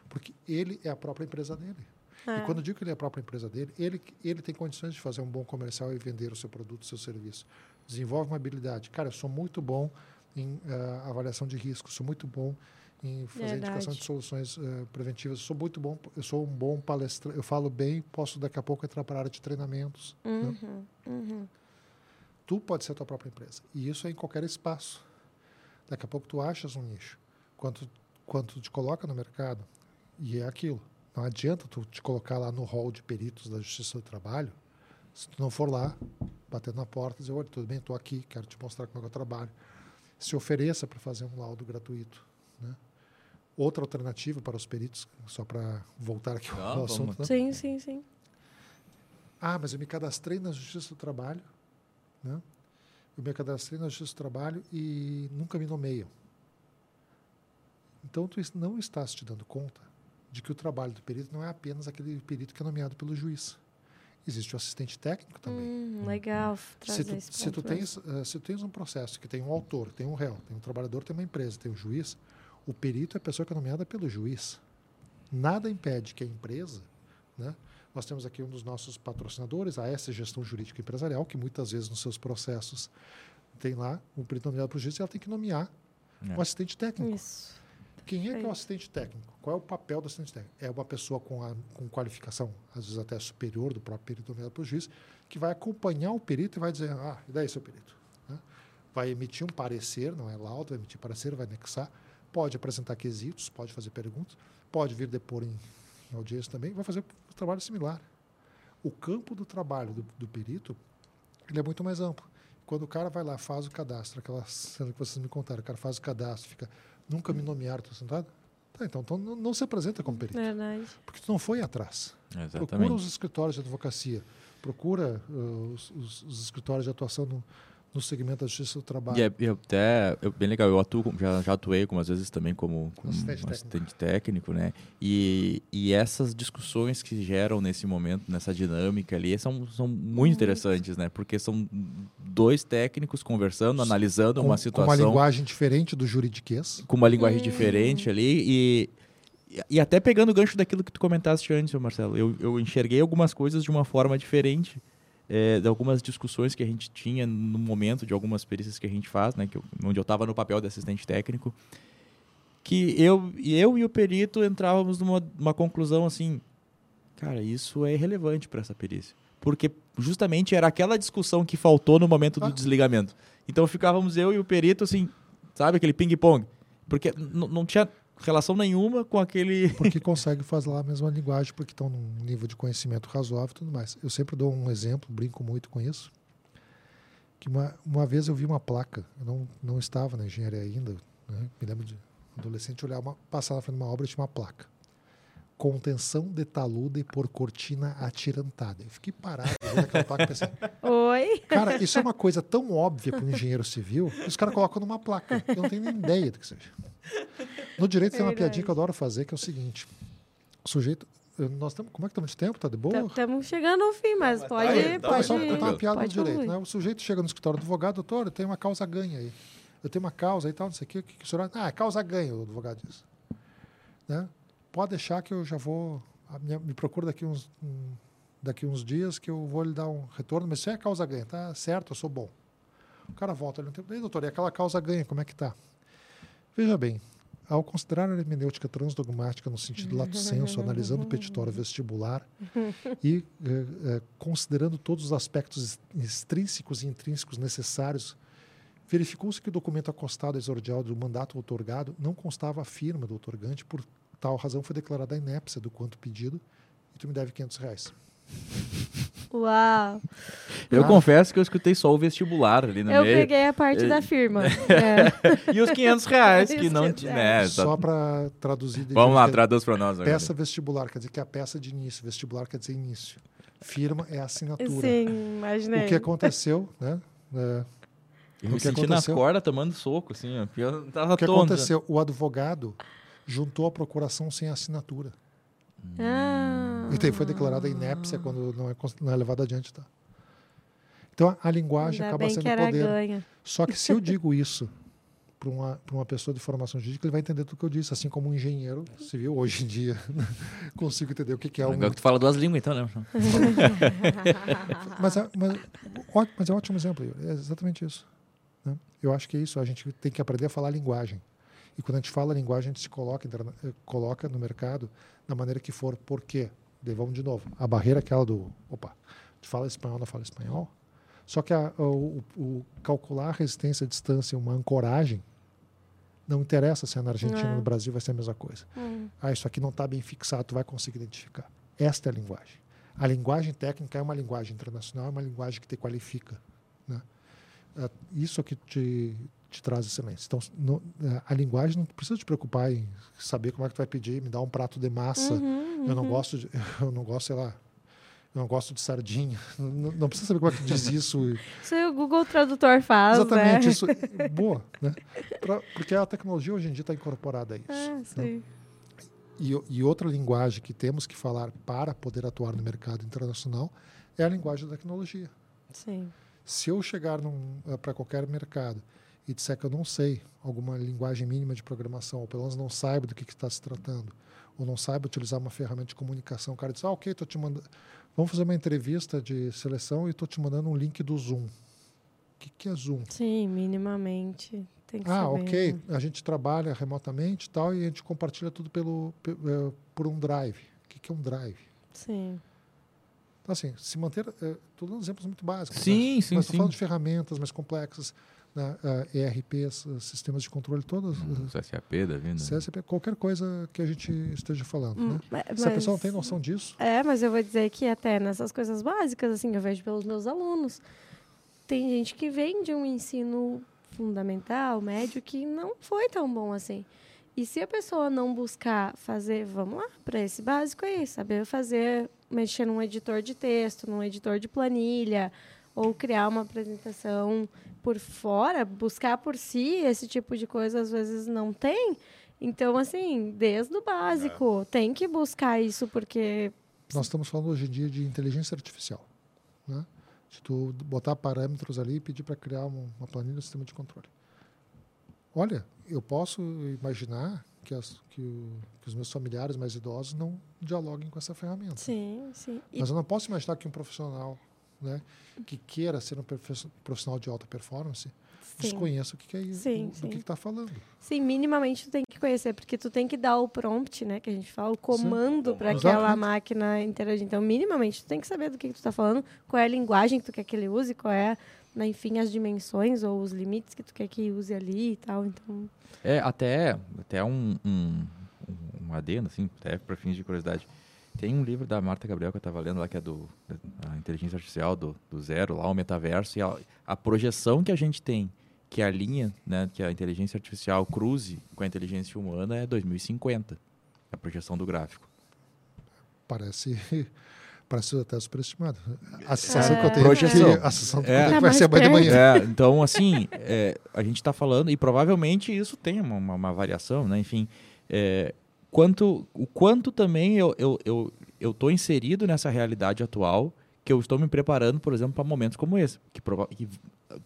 Porque ele é a própria empresa dele. É. E quando eu digo que ele é a própria empresa dele, ele, ele tem condições de fazer um bom comercial e vender o seu produto, o seu serviço. Desenvolve uma habilidade. Cara, eu sou muito bom em uh, avaliação de risco, sou muito bom em fazer Verdade. indicação de soluções uh, preventivas. Eu sou muito bom, eu sou um bom palestrante, eu falo bem, posso daqui a pouco entrar para a área de treinamentos. Né? Uhum, né? uhum. Tu pode ser a tua própria empresa. E isso é em qualquer espaço. Daqui a pouco tu achas um nicho. Quando, quando tu te coloca no mercado, e é aquilo. Não adianta tu te colocar lá no hall de peritos da Justiça do Trabalho, se tu não for lá, batendo na porta e dizer, olha, tudo bem, estou aqui, quero te mostrar como é que eu trabalho. Se ofereça para fazer um laudo gratuito. Né? Outra alternativa para os peritos, só para voltar aqui ah, ao assunto. Né? Sim, sim, sim. Ah, mas eu me cadastrei na Justiça do Trabalho, né? Eu me cadastrei na Justiça do Trabalho e nunca me nomeiam. Então, tu não estás te dando conta de que o trabalho do perito não é apenas aquele perito que é nomeado pelo juiz. Existe o assistente técnico também. Hum, legal. Se tu, se, tu tens, uh, se tu tens um processo que tem um autor, tem um réu, tem um trabalhador, tem uma empresa, tem um juiz, o perito é a pessoa que é nomeada pelo juiz. Nada impede que a empresa, né? Nós temos aqui um dos nossos patrocinadores, a S Gestão Jurídica Empresarial, que muitas vezes nos seus processos tem lá um perito nomeado pelo juiz e ela tem que nomear é. um assistente técnico. Isso. Quem é que é o assistente técnico? Qual é o papel do assistente técnico? É uma pessoa com, a, com qualificação, às vezes até superior do próprio perito nomeado pelo juiz, que vai acompanhar o perito e vai dizer, ah, e daí, seu perito? Né? Vai emitir um parecer, não é laudo, vai emitir parecer, vai anexar, pode apresentar quesitos, pode fazer perguntas, pode vir depor em, em audiência também, vai fazer um trabalho similar. O campo do trabalho do, do perito ele é muito mais amplo. Quando o cara vai lá, faz o cadastro, aquela cena que vocês me contaram, o cara faz o cadastro, fica Nunca me nomearam, estou sentado? Tá, então, então não, não, se apresenta como perito. Verdade. Porque tu não foi atrás. Exatamente. Procura os escritórios de advocacia, procura uh, os, os, os, escritórios de atuação no, no segmento da justiça do trabalho. E é, eu até, eu, bem legal, eu atuo, já, já atuei algumas vezes também como, como assistente, assistente técnico. técnico, né? E, e essas discussões que geram nesse momento, nessa dinâmica ali, são, são muito interessantes, né? Porque são dois técnicos conversando, analisando com, uma situação. Com uma linguagem diferente do juridiquês. Com uma linguagem hum. diferente ali e... E até pegando o gancho daquilo que tu comentaste antes, Marcelo, eu, eu enxerguei algumas coisas de uma forma diferente é, de algumas discussões que a gente tinha no momento, de algumas perícias que a gente faz, né, que eu, onde eu estava no papel de assistente técnico, que eu, eu e o perito entrávamos numa, numa conclusão assim, cara, isso é irrelevante para essa perícia. Porque justamente era aquela discussão que faltou no momento do ah. desligamento. Então ficávamos eu e o perito assim, sabe, aquele ping-pong. Porque não tinha relação nenhuma com aquele. Porque consegue fazer lá a mesma linguagem, porque estão num nível de conhecimento razoável e tudo mais. Eu sempre dou um exemplo, brinco muito com isso. Que uma, uma vez eu vi uma placa, eu não, não estava na engenharia ainda, né? me lembro de adolescente olhar uma, passar na frente de uma obra e tinha uma placa. Contenção de talude por cortina atirantada. Eu fiquei parado vendo aquela placa e pensei. Oi? Cara, isso é uma coisa tão óbvia para um engenheiro civil que os caras colocam numa placa. Eu não tenho nem ideia do que seja. No direito tem uma piadinha que eu adoro fazer, que é o seguinte: o sujeito. Nós tamo, como é que estamos de tempo? Tá de boa? Estamos chegando ao fim, mas pode. Tá ir, tá pode só uma piada no direito. Né? O sujeito chega no escritório do advogado, doutor, eu tenho uma causa ganha aí. Eu tenho uma causa e tal, não sei o que. O que, que o senhor. Ah, é causa ganha, o advogado diz. Né? Pode deixar que eu já vou. Minha, me procura daqui uns, um, daqui uns dias que eu vou lhe dar um retorno, mas isso é causa ganha, tá certo, eu sou bom. O cara volta ali no tempo. Ei, doutor, e aquela causa ganha, como é que tá? Veja bem, ao considerar a hermenêutica transdogmática no sentido lato senso, analisando o petitório vestibular e eh, eh, considerando todos os aspectos extrínsecos e intrínsecos necessários, verificou-se que o documento acostado exordial do mandato otorgado não constava a firma do otorgante, por tal razão foi declarada a inépcia do quanto pedido e tu me deve 500 reais. Uau! Eu ah. confesso que eu escutei só o vestibular ali no eu meio. Eu peguei a parte da firma. é. e os 500 reais que não tinha. Né, só para traduzir. Vamos lá, traduz para nós. Agora. Peça vestibular quer dizer que é a peça de início. Vestibular quer dizer início. Firma é assinatura. Sim, imaginei. O que aconteceu, né? É, eu me senti na corda tomando soco, assim. Eu tava o que aconteceu? O advogado juntou a procuração sem assinatura. Ah. E daí foi declarada inépcia quando não é, não é levado adiante. Tá? Então a linguagem Ainda acaba sendo poder. Ganha. Só que se eu digo isso para uma, uma pessoa de formação jurídica, ele vai entender tudo que eu disse, assim como um engenheiro civil, hoje em dia, consigo entender o que, que é um. Agora que tu fala duas línguas, então, né? mas, é, mas, mas é um ótimo exemplo, é exatamente isso. Né? Eu acho que é isso, a gente tem que aprender a falar a linguagem. E quando a gente fala a linguagem, a gente se coloca, eh, coloca no mercado da maneira que for. Por quê? Vamos de novo. A barreira é aquela do, opa, a gente fala espanhol, não fala espanhol. Só que a, o, o, calcular a resistência, a distância, uma ancoragem, não interessa se é na Argentina ou no Brasil, vai ser a mesma coisa. Hum. Ah, isso aqui não está bem fixado, tu vai conseguir identificar. Esta é a linguagem. A linguagem técnica é uma linguagem internacional, é uma linguagem que te qualifica. Né? É, isso é que te, te traz excelência. Então, no, é, a linguagem não precisa te preocupar em saber como é que tu vai pedir, me dá um prato de massa. Uhum, uhum. Eu não gosto, de, eu não gosto, sei lá, eu não gosto de sardinha. Não, não precisa saber como é que diz isso. Isso o Google Tradutor faz, Exatamente, né? isso. Boa, né? Pra, porque a tecnologia hoje em dia está incorporada a isso. Ah, né? e, e outra linguagem que temos que falar para poder atuar no mercado internacional é a linguagem da tecnologia. Sim. Se eu chegar para qualquer mercado e disser que eu não sei alguma linguagem mínima de programação, ou pelo menos não saiba do que está se tratando, ou não saiba utilizar uma ferramenta de comunicação, o cara diz, ah, ok, tô te mandando, vamos fazer uma entrevista de seleção e estou te mandando um link do Zoom. O que, que é Zoom? Sim, minimamente. Tem que ah, saber. ok. A gente trabalha remotamente e tal, e a gente compartilha tudo pelo, eh, por um drive. O que, que é um drive? Sim. Então, assim, se manter. Estou dando exemplos muito básicos. Sim, né? sim, Mas sim. estou falando de ferramentas mais complexas, né? uh, ERPs, uh, sistemas de controle, todas. Hum, SAP da vida. CSP, qualquer coisa que a gente esteja falando. Hum, né? Mas, se a pessoa não tem noção disso. É, mas eu vou dizer que até nessas coisas básicas, assim, eu vejo pelos meus alunos, tem gente que vem de um ensino fundamental, médio, que não foi tão bom assim. E se a pessoa não buscar fazer, vamos lá, para esse básico aí, saber fazer, mexer num editor de texto, num editor de planilha, ou criar uma apresentação por fora, buscar por si esse tipo de coisa, às vezes não tem. Então, assim, desde o básico, é. tem que buscar isso, porque. Nós estamos falando hoje em dia de inteligência artificial. Né? De tu botar parâmetros ali e pedir para criar uma planilha, um sistema de controle. Olha, eu posso imaginar que, as, que, o, que, os meus familiares mais idosos não dialoguem com essa ferramenta. Sim, sim. Mas eu não posso imaginar que um profissional né, que queira ser um profissional de alta performance sim. desconheça o que, que é isso, sim, do sim. que está falando. Sim, minimamente tu tem que conhecer, porque tu tem que dar o prompt, né, que a gente fala, o comando para aquela máquina interagir. Então, minimamente tu tem que saber do que, que tu está falando, qual é a linguagem que tu quer que ele use, qual é né, enfim, as dimensões ou os limites que tu quer que use ali e tal. Então... É, até, até um, um, um adendo, assim, até para fins de curiosidade. Tem um livro da Marta Gabriel que eu estava lendo lá, que é do a inteligência artificial do, do zero, lá o metaverso, e a, a projeção que a gente tem que a linha, né, que a inteligência artificial cruze com a inteligência humana é 2050, a projeção do gráfico. Parece parece até superestimado. A sensação é, que eu tenho projeção. é que a sensação é, que vai ser amanhã de manhã. É, então, assim, é, a gente está falando, e provavelmente isso tem uma, uma, uma variação, né? Enfim, é, quanto, o quanto também eu eu, eu, eu inserido nessa realidade atual, que eu estou me preparando, por exemplo, para momentos como esse. Que, que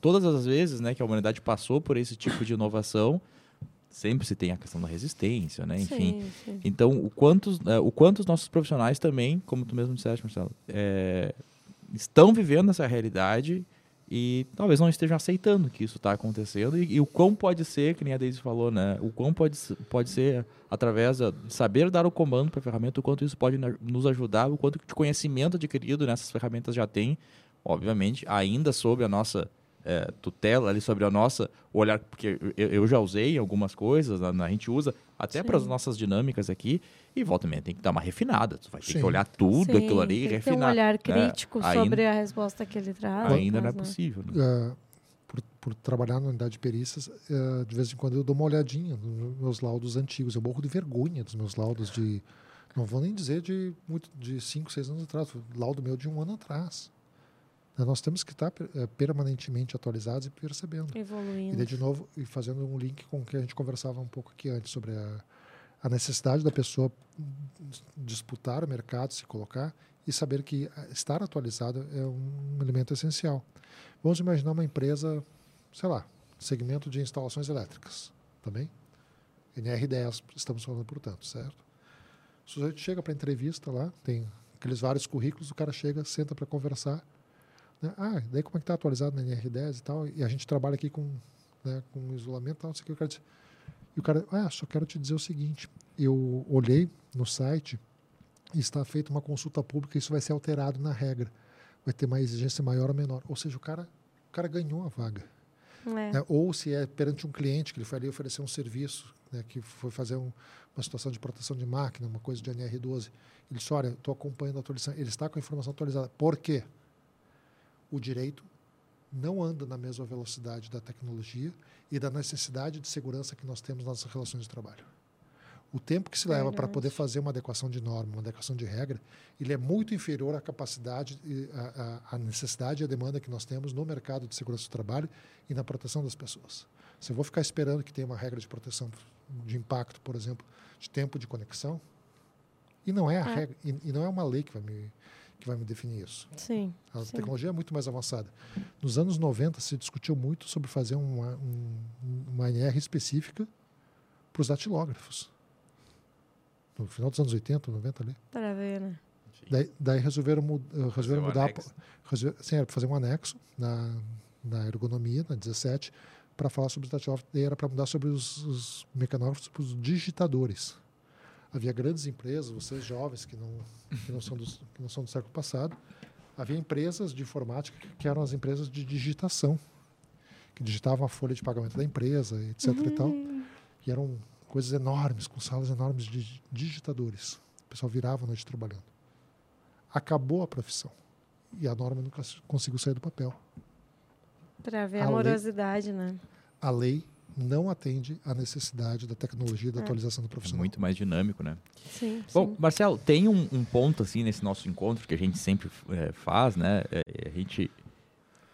todas as vezes né, que a humanidade passou por esse tipo de inovação, sempre se tem a questão da resistência, né? Enfim. Sim, sim. Então, o quanto, é, o quanto os nossos profissionais também, como tu mesmo disseste, Marcelo, é, estão vivendo essa realidade e talvez não estejam aceitando que isso está acontecendo. E, e, o quão pode ser, que nem a Deise falou, né? O quão pode, pode ser através de saber dar o comando para a ferramenta, o quanto isso pode nos ajudar, o quanto de conhecimento adquirido nessas ferramentas já tem, obviamente, ainda sob a nossa é, tutela ali sobre a nossa olhar, porque eu, eu já usei algumas coisas, a, a gente usa até para as nossas dinâmicas aqui, e volta também tem que dar uma refinada, tu vai ter Sim. que olhar tudo Sim, aquilo ali e refinar. Ter um olhar crítico é, sobre ainda, a resposta que ele traz. Ainda não é possível. Né? Uh, por, por, trabalhar na unidade de perícias, uh, de vez em quando eu dou uma olhadinha nos meus laudos antigos. Eu morro de vergonha dos meus laudos de. Não vou nem dizer de muito de 5, 6 anos atrás, laudo meu de um ano atrás. Né, nós temos que estar é, permanentemente atualizados e percebendo. Evoluindo. E daí, de novo, e fazendo um link com o que a gente conversava um pouco aqui antes, sobre a, a necessidade da pessoa disputar o mercado, se colocar e saber que estar atualizado é um elemento essencial. Vamos imaginar uma empresa, sei lá, segmento de instalações elétricas, também? NR10, estamos falando, portanto, certo? O sujeito chega para entrevista lá, tem aqueles vários currículos, o cara chega, senta para conversar, né? Ah, daí como é que está atualizado na NR10 e tal? E a gente trabalha aqui com, né, com isolamento e tal, não sei o que. O cara diz, e o cara, ah, só quero te dizer o seguinte, eu olhei no site e está feita uma consulta pública, isso vai ser alterado na regra. Vai ter uma exigência maior ou menor. Ou seja, o cara, o cara ganhou a vaga. É. Né? Ou se é perante um cliente que ele foi ali oferecer um serviço, né, que foi fazer um, uma situação de proteção de máquina, uma coisa de NR12. Ele disse, olha, estou acompanhando a atualização. Ele está com a informação atualizada. Por quê? o direito não anda na mesma velocidade da tecnologia e da necessidade de segurança que nós temos nas relações de trabalho. O tempo que se leva para poder fazer uma adequação de norma, uma adequação de regra, ele é muito inferior à capacidade, à, necessidade e à demanda que nós temos no mercado de segurança do trabalho e na proteção das pessoas. Se eu vou ficar esperando que tenha uma regra de proteção de impacto, por exemplo, de tempo de conexão, E não é a regra, e, e não é uma lei que vai me que vai me definir isso. Sim. A sim. tecnologia é muito mais avançada. Nos anos 90 se discutiu muito sobre fazer uma, um, uma NR específica para os datilógrafos. No final dos anos 80, 90 ali. Para ver, né? Daí, daí resolveram, eh, resolveram um mudar. resolver- sim, era para fazer um anexo na, na ergonomia, na 17, para falar sobre os datilógrafos. Daí era para mudar sobre os, os mecanógrafos para os digitadores. Havia grandes empresas, vocês jovens que não, que não, são, dos, que não são do século passado, havia empresas de informática que- eram as empresas de digitação, que digitavam a folha de pagamento da empresa, etc. e tal. E eram coisas enormes, com salas enormes de digitadores. O pessoal virava a noite trabalhando. Acabou a profissão. E a norma nunca conseguiu sair do papel. Para ver A a lei- morosidade, né? A lei não atende à necessidade da tecnologia e da É. atualização do É profissional. muito mais dinâmico, né? Sim, Bom, sim. Marcelo, tem um, um ponto assim nesse nosso encontro que a gente sempre eh, faz, né? Eh, a gente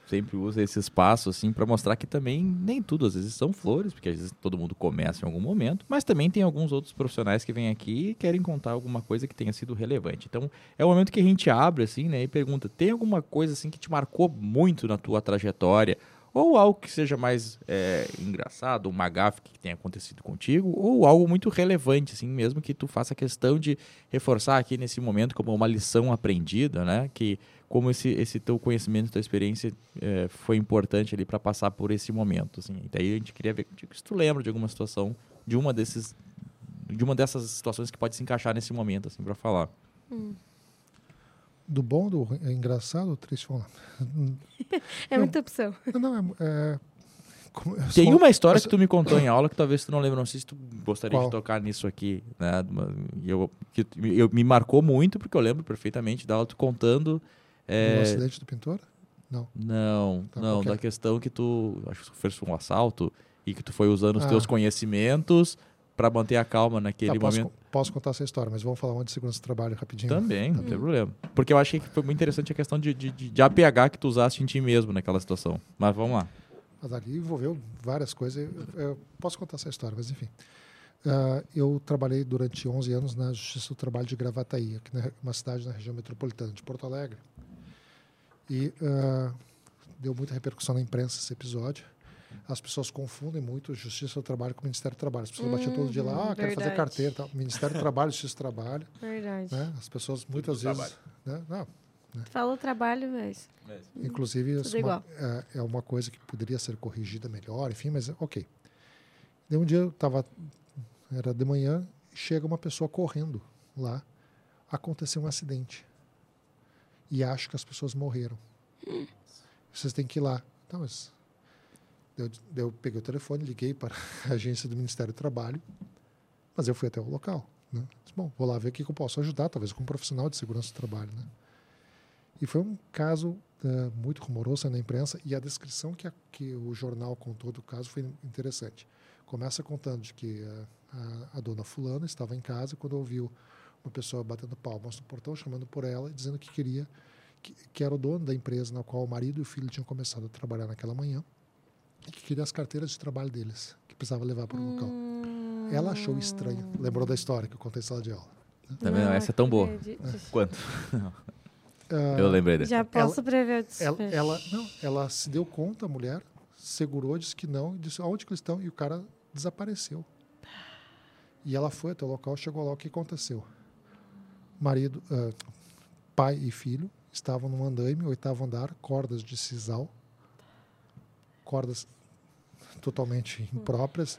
sempre usa esse espaço assim para mostrar que também nem tudo às vezes são flores, porque às vezes todo mundo começa em algum momento, mas também tem alguns outros profissionais que vêm aqui e querem contar alguma coisa que tenha sido relevante. Então, é o momento que a gente abre assim, né, e pergunta: tem alguma coisa assim que te marcou muito na tua trajetória? Ou algo que seja mais eh, engraçado, uma gafe que tenha acontecido contigo, ou algo muito relevante, assim, mesmo que tu faça questão de reforçar aqui nesse momento como uma lição aprendida, né? Que como esse, esse teu conhecimento, tua experiência eh, foi importante ali para passar por esse momento, assim. E daí a gente queria ver contigo se tu lembra de alguma situação, de uma desses, de uma dessas situações que pode se encaixar nesse momento, assim, para falar. Do bom, do é engraçado ou triste? É muita opção. Não, não, é. é Tem sou- uma história eu que tu me contou em aula que talvez tu não lembre, não sei se tu gostaria Qual? de tocar nisso aqui, né? Eu, que tu- eu, me marcou muito porque eu lembro perfeitamente da aula tu contando. No eh, acidente do pintor? Não. Não, Tá, não, é? da questão que tu, acho que sofreu um assalto e que tu foi usando os Ah. teus conhecimentos para manter a calma naquele Tá, posso, momento. posso contar essa história, mas vamos falar uma de segurança do trabalho rapidinho. Também, não tem problema. Porque eu achei que foi muito interessante a questão de, de, de, de APH que tu usaste em ti mesmo naquela situação. Mas vamos lá. Mas ali envolveu várias coisas. Eu, eu posso contar essa história, mas enfim. Ah, eu trabalhei durante 11 anos na Justiça do Trabalho de Gravataí, aqui na uma cidade na região metropolitana de Porto Alegre. E ah, deu muita repercussão na imprensa esse episódio. As pessoas confundem muito Justiça do Trabalho com o Ministério do Trabalho. As pessoas batiam todo dia lá, Uhum, ah, quero fazer carteira. Tal. Ministério do Trabalho, Justiça do Trabalho. Verdade. Né? As pessoas muitas do vezes. Né? Não, Falou trabalho, mas. Inclusive, isso é uma- é, é uma coisa que poderia ser corrigida melhor, enfim, mas ok. Daí um dia eu estava, era de manhã, chega uma pessoa correndo lá, aconteceu um acidente. E acho que as pessoas morreram. Vocês têm que ir lá. Tá, mas eu, eu peguei o telefone, liguei para a agência do Ministério do Trabalho, mas eu fui até o local. Né? Disse, Bom, vou lá ver o que eu posso ajudar, talvez com um profissional de segurança do trabalho. Né? E foi um caso eh, muito rumoroso na imprensa e a descrição que, a- que o jornal contou do caso foi interessante. Começa contando de que eh, a, a dona fulana estava em casa quando ouviu uma pessoa batendo palmas no portão, chamando por ela e dizendo que queria que, que era o dono da empresa na qual o marido e o filho tinham começado a trabalhar naquela manhã que queria as carteiras de trabalho deles, que precisava levar para o local. Ela achou estranho, lembrou da história que eu contei em sala de aula. Tá vendo? Essa é tão boa. Quanto? Ah, Eu lembrei dessa. Já posso prever o Ela, desfecho. ela, não, ela se deu conta, a mulher, segurou, disse que não, e disse aonde que eles estão, e o cara desapareceu. E ela foi até o local, chegou lá, o que aconteceu? Marido, ah, pai e filho estavam num andaime, oitavo andar, cordas de sisal, cordas totalmente impróprias,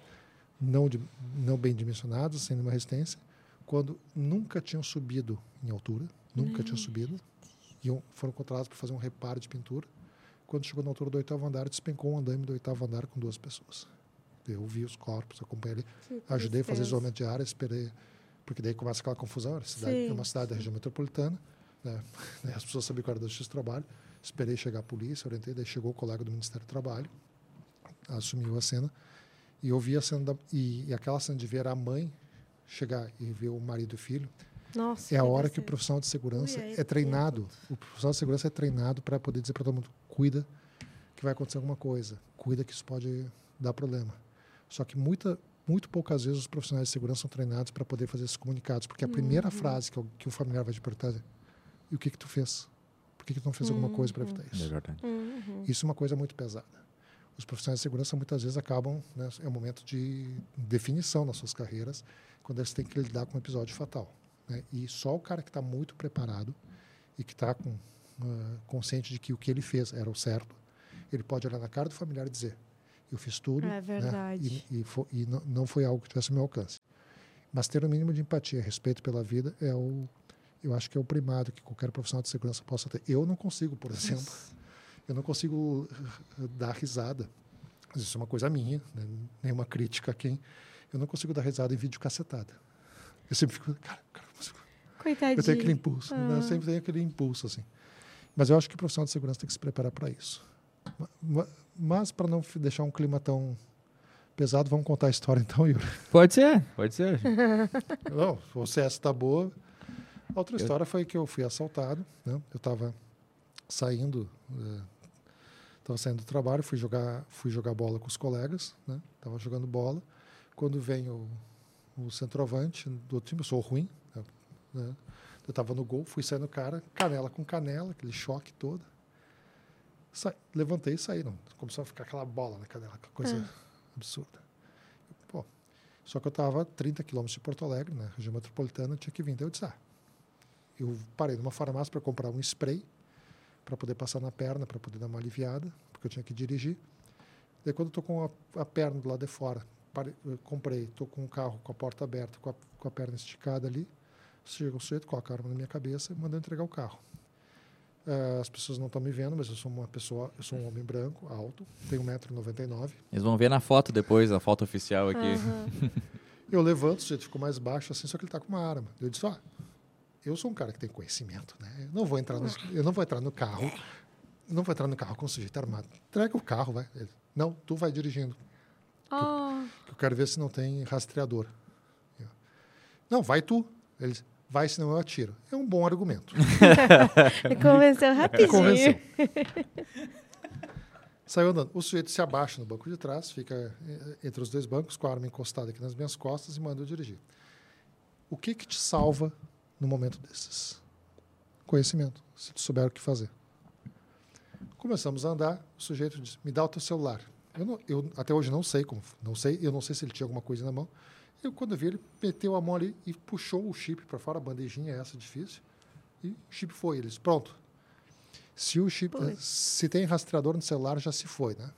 não, de- não bem dimensionadas, sem nenhuma resistência, quando nunca tinham subido em altura, nunca tinham subido, iam, foram contratados para fazer um reparo de pintura. Quando chegou na altura do oitavo andar, despencou um andaime do oitavo andar com duas pessoas. Eu vi os corpos, acompanhei ajudei a fazer isolamento de área, esperei, porque daí começa aquela confusão. Era cidade, é uma cidade da região metropolitana, né? as pessoas sabiam que era da Justiça do Trabalho. Esperei chegar a polícia, orientei, daí chegou o colega do Ministério do Trabalho, assumiu a cena, e eu vi a cena, da, e, e aquela cena de ver a mãe chegar e ver o marido e o filho, Nossa, é a hora que o profissional de segurança Ui, aí é treinado. O profissional de segurança é treinado para poder dizer para todo mundo: cuida que vai acontecer alguma coisa, cuida que isso pode dar problema. Só que muita, muito poucas vezes os profissionais de segurança são treinados para poder fazer esses comunicados, porque a primeira frase que o, que o familiar vai te perguntar é: e o que que tu fez? Por que que não fez alguma coisa para evitar É isso? verdade. Uhum. Isso é uma coisa muito pesada. Os profissionais de segurança muitas vezes acabam, né, é um momento de definição nas suas carreiras, quando eles têm que lidar com um episódio fatal. né? E só o cara que está muito preparado e que está com, ah, consciente de que o que ele fez era o certo, ele pode olhar na cara do familiar e dizer: Eu fiz tudo. É né, verdade. e e, fo- e não, foi algo que tivesse ao meu alcance. Mas ter o mínimo de empatia, respeito pela vida é o, eu acho que é o primado que qualquer profissional de segurança possa ter. Eu não consigo, por exemplo, eu não consigo eh, dar risada. Isso é uma coisa minha, né? nenhuma crítica a quem. Eu não consigo dar risada em vídeo cacetada. Eu sempre fico, cara, cara, eu consigo- Coitadinho. eu tenho aquele impulso, né? eu Ah. sempre tenho aquele impulso assim. Mas eu acho que o profissional de segurança tem que se preparar para isso. Ma- ma- Mas para não deixar um clima tão pesado, vamos contar a história então, Yuri. Pode ser, pode ser. Não, o CS tá boa. A outra história foi que eu fui assaltado, né? Eu estava saindo, estava saindo do trabalho, fui jogar, fui jogar bola com os colegas, né? Tava jogando bola. Quando vem o, o centroavante do outro time, eu sou ruim, né? Eu estava no gol, fui sair no cara, canela com canela, aquele choque todo. Sa- levantei e saí, não. Começou a ficar aquela bola na canela, aquela coisa absurda. Pô, só que eu estava a 30 quilômetros de Porto Alegre, na região metropolitana, eu tinha que vir. Daí eu disse, ah, eu parei numa farmácia para comprar um spray para poder passar na perna, para poder dar uma aliviada, porque eu tinha que dirigir. Daí quando eu estou com a, a perna do lado de fora, parei, comprei, estou com o carro com a porta aberta, com a, com a perna esticada ali, chega o sujeito, coloca a arma na minha cabeça e manda eu entregar o carro. Ah, as pessoas não estão me vendo, mas eu sou uma pessoa, eu sou um homem branco, alto, tenho 1,99m. Eles vão ver na foto depois, a foto oficial aqui. Aham. Eu levanto, o sujeito ficou mais baixo assim, só que ele está com uma arma. Eu disse, ó, eu sou um cara que tem conhecimento, né? Eu não vou entrar no, eu não vou entrar no carro, não vou entrar no carro com o sujeito armado. Entrega o carro, vai. Ele, não, tu vai dirigindo. Oh, que eu quero ver se não tem rastreador. Eu, não, vai tu. Ele vai, senão eu atiro. É um bom argumento. me convenceu rapidinho. Convenceu. Saiu andando. O sujeito se abaixa no banco de trás, fica eh, entre os dois bancos, com a arma encostada aqui nas minhas costas e manda eu dirigir. O que que te salva no momento desses? Conhecimento, se tu souber o que fazer. Começamos a andar, o sujeito disse, me dá o teu celular. Eu, não- eu até hoje não sei como, não sei, eu não sei se ele tinha alguma coisa na mão. Eu, quando eu vi, ele meteu a mão ali e puxou o chip para fora, a bandejinha é essa difícil, e o chip foi. Ele disse, pronto, se o chip, Putz. se tem rastreador no celular, já se foi, né?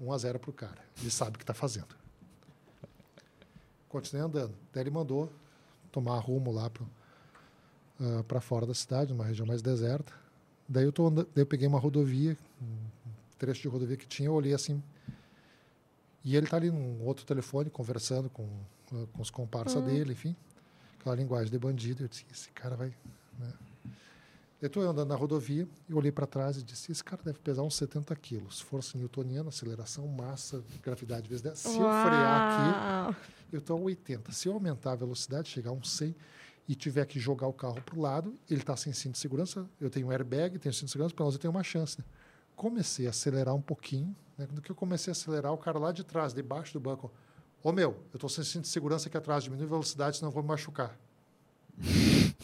1 a 0 para o cara. Ele sabe o que está fazendo. Continuei andando. Daí ele mandou tomar rumo lá para fora da cidade, numa região mais deserta. Daí eu, tô daí eu peguei uma rodovia, um trecho de rodovia que tinha, eu olhei assim. E ele está ali num outro telefone, conversando com, eh, com os comparsas dele, enfim. Aquela linguagem de bandido. Eu disse, esse cara vai... Né? Eu estou andando na rodovia e olhei para trás e disse: esse cara deve pesar uns 70 quilos. Força newtoniana, aceleração, massa, gravidade vezes 10. Se eu frear aqui, Uau. eu estou a 80. Se eu aumentar a velocidade, chegar a uns 100 e tiver que jogar o carro para o lado, ele está sem cinto de segurança, eu tenho um airbag, tenho cinto de segurança, pelo menos eu tenho uma chance. né? Comecei a acelerar um pouquinho. Né? Quando que eu comecei a acelerar, o cara lá de trás, debaixo do banco, ô meu, eu estou sem cinto de segurança aqui atrás, diminui a velocidade, senão eu vou me machucar.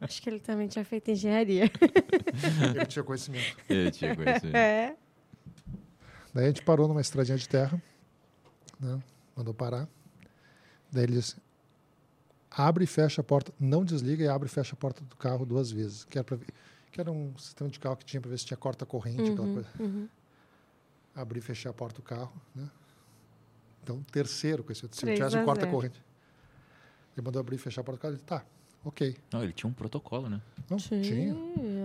Acho que ele também tinha feito engenharia. Ele tinha conhecimento. Eu tinha conhecido. É. Daí a gente parou numa estradinha de terra, né? mandou parar. Daí ele disse: abre e fecha a porta, não desliga e abre e fecha a porta do carro duas vezes. Que era, pra ver- que era um sistema de carro que tinha para ver se tinha corta-corrente, aquela Uhum, coisa. uhum. Abrir e fechar a porta do carro. Né? Então, terceiro. Se Três tivesse um corta-corrente. Ele mandou abrir e fechar a porta do carro. Ele tá, ok. Não, ele tinha um protocolo, né? Não, tinha. Tinha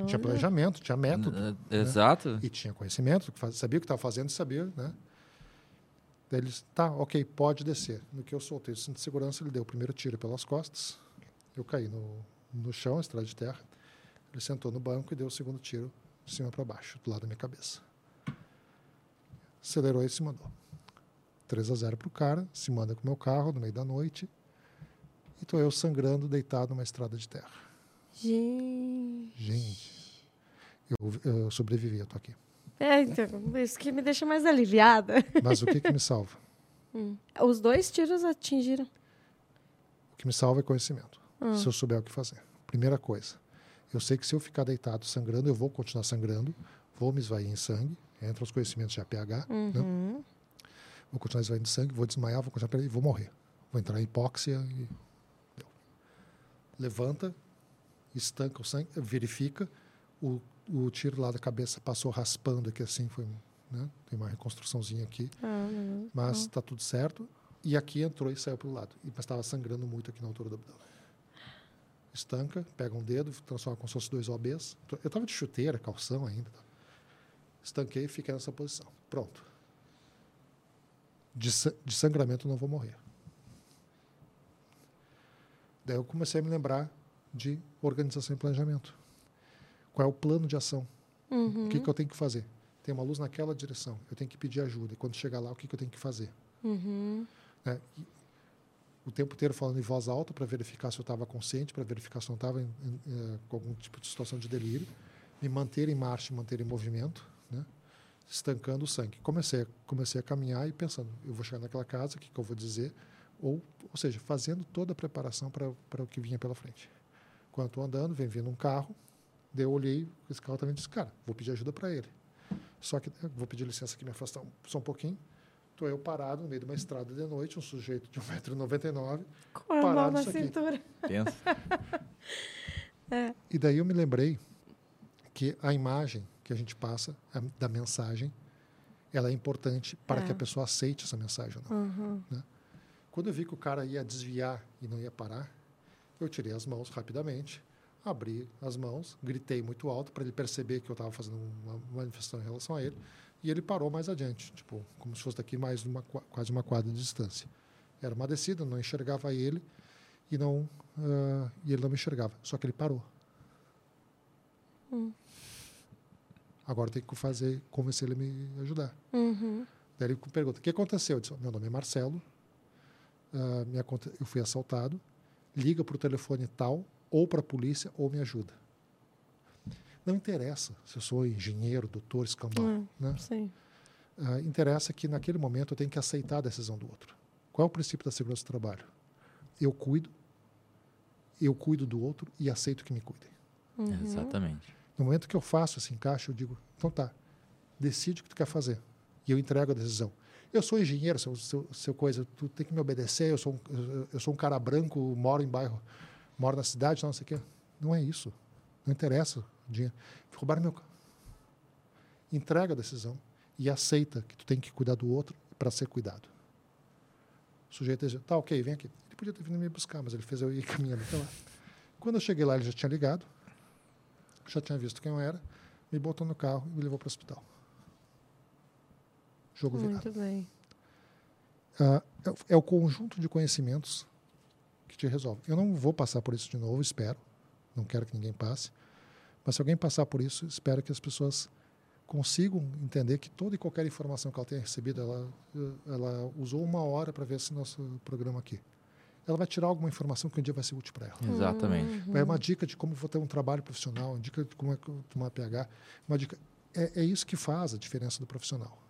olha. planejamento, tinha método. N- Exato. e tinha conhecimento, sabia o que estava fazendo, sabia, né? Daí ele disse, tá, ok, pode descer. No que eu soltei o cinto de segurança, ele deu o primeiro tiro pelas costas. Eu caí no, no chão, estrada de terra. Ele sentou no banco e deu o segundo tiro de cima para baixo, do lado da minha cabeça. Acelerou e se mandou. 3 a 0 para o cara, se manda com o meu carro no meio da noite. E estou eu sangrando, deitado numa estrada de terra. Gente. Gente, eu, eu sobrevivi, eu tô aqui. É, então, isso que me deixa mais aliviada. Mas o que, que me salva? Hum. Os dois tiros atingiram. O que me salva é conhecimento. Se eu souber o que fazer. Primeira coisa. Eu sei que se eu ficar deitado sangrando, eu vou continuar sangrando, vou me esvair em sangue, entra os conhecimentos de APH, né? Uhum. vou continuar esvaindo sangue, vou desmaiar, vou continuar e vou morrer. Vou entrar em hipóxia e levanta, estanca o sangue, verifica o, o tiro lá da cabeça passou raspando aqui assim, foi, né? Tem uma reconstruçãozinha aqui, Ah, não. mas está tudo certo. E aqui entrou e saiu pelo lado. E mas estava sangrando muito aqui na altura do abdômen. Estanca, pega um dedo, transforma como se fosse dois OBs. Eu estava de chuteira, calção ainda. Estanquei e fiquei nessa posição. Pronto. De, de sangramento não vou morrer. Daí eu comecei a me lembrar de organização e planejamento. Qual é o plano de ação? Uhum. O que, que eu tenho que fazer? Tem uma luz naquela direção. Eu tenho que pedir ajuda. E quando chegar lá, o que, que eu tenho que fazer? Uhum. né? E o tempo inteiro falando em voz alta para verificar se eu estava consciente, para verificar se eu não estava eh, com algum tipo de situação de delírio, me manter em marcha, manter em movimento, né? estancando o sangue. Comecei, a- comecei a caminhar e pensando, eu vou chegar naquela casa, o que, que eu vou dizer? Ou, ou seja, fazendo toda a preparação para para o que vinha pela frente. Quando estou andando, vem vindo um carro, daí eu olhei, esse carro também disse, cara, vou pedir ajuda para ele. Só que vou pedir licença aqui, me afastar um, só um pouquinho. Estou eu parado no meio de uma estrada de noite, um sujeito de 1,99m. Com a mão Parado na cintura. Pensa. E daí eu me lembrei que a imagem que a gente passa a- da mensagem, ela é importante para É. que a pessoa aceite essa mensagem não. Uhum. Quando eu vi que o cara ia desviar e não ia parar, eu tirei as mãos rapidamente, abri as mãos, gritei muito alto para ele perceber que eu estava fazendo uma manifestação em relação a ele, e ele parou mais adiante, tipo, como se fosse daqui mais uma qua- quase uma quadra de distância. Era uma descida, não enxergava ele e não ah, e ele não me enxergava, só que ele parou. Agora tem que fazer, convencer ele a me ajudar. Uhum. Daí ele pergunta: o que aconteceu? Eu disse: meu nome é Marcelo, ah, me aconte- eu fui assaltado, liga para o telefone tal, ou para a polícia, ou me ajuda. Não interessa se eu sou engenheiro, doutor, escambau. Hum. Né? Sim. Ah, interessa que naquele momento eu tenho que aceitar a decisão do outro. Qual é o princípio da segurança do trabalho? Eu cuido, eu cuido do outro e aceito que me cuidem. Uhum. Exatamente. No momento que eu faço esse encaixe, eu digo, então tá, decide o que tu quer fazer. E eu entrego a decisão. Eu sou engenheiro, seu, seu, seu coisa, tu tem que me obedecer, eu sou, um, eu sou um cara branco, moro em bairro, moro na cidade, não sei o quê. Não é isso. Não interessa o dinheiro. Roubaram meu carro. Entrega a decisão e aceita que tu tem que cuidar do outro para ser cuidado. O sujeito tá ok, vem aqui. Ele podia ter vindo me buscar, mas ele fez eu ir caminhando até lá. Quando eu cheguei lá, ele já tinha ligado, já tinha visto quem eu era, me botou no carro e me levou para o hospital. Jogo virado. Muito bem. Ah, é, é o conjunto de conhecimentos que te resolve. Eu não vou passar por isso de novo, espero. Não quero que ninguém passe. Mas se alguém passar por isso, espero que as pessoas consigam entender que toda e qualquer informação que ela tenha recebido, ela, ela usou uma hora para ver esse nosso programa aqui. Ela vai tirar alguma informação que um dia vai ser útil para ela. Exatamente. É uma dica de como vou ter um trabalho profissional, uma dica de como é que eu tomar PH, uma dica. É, é isso que faz a diferença do profissional.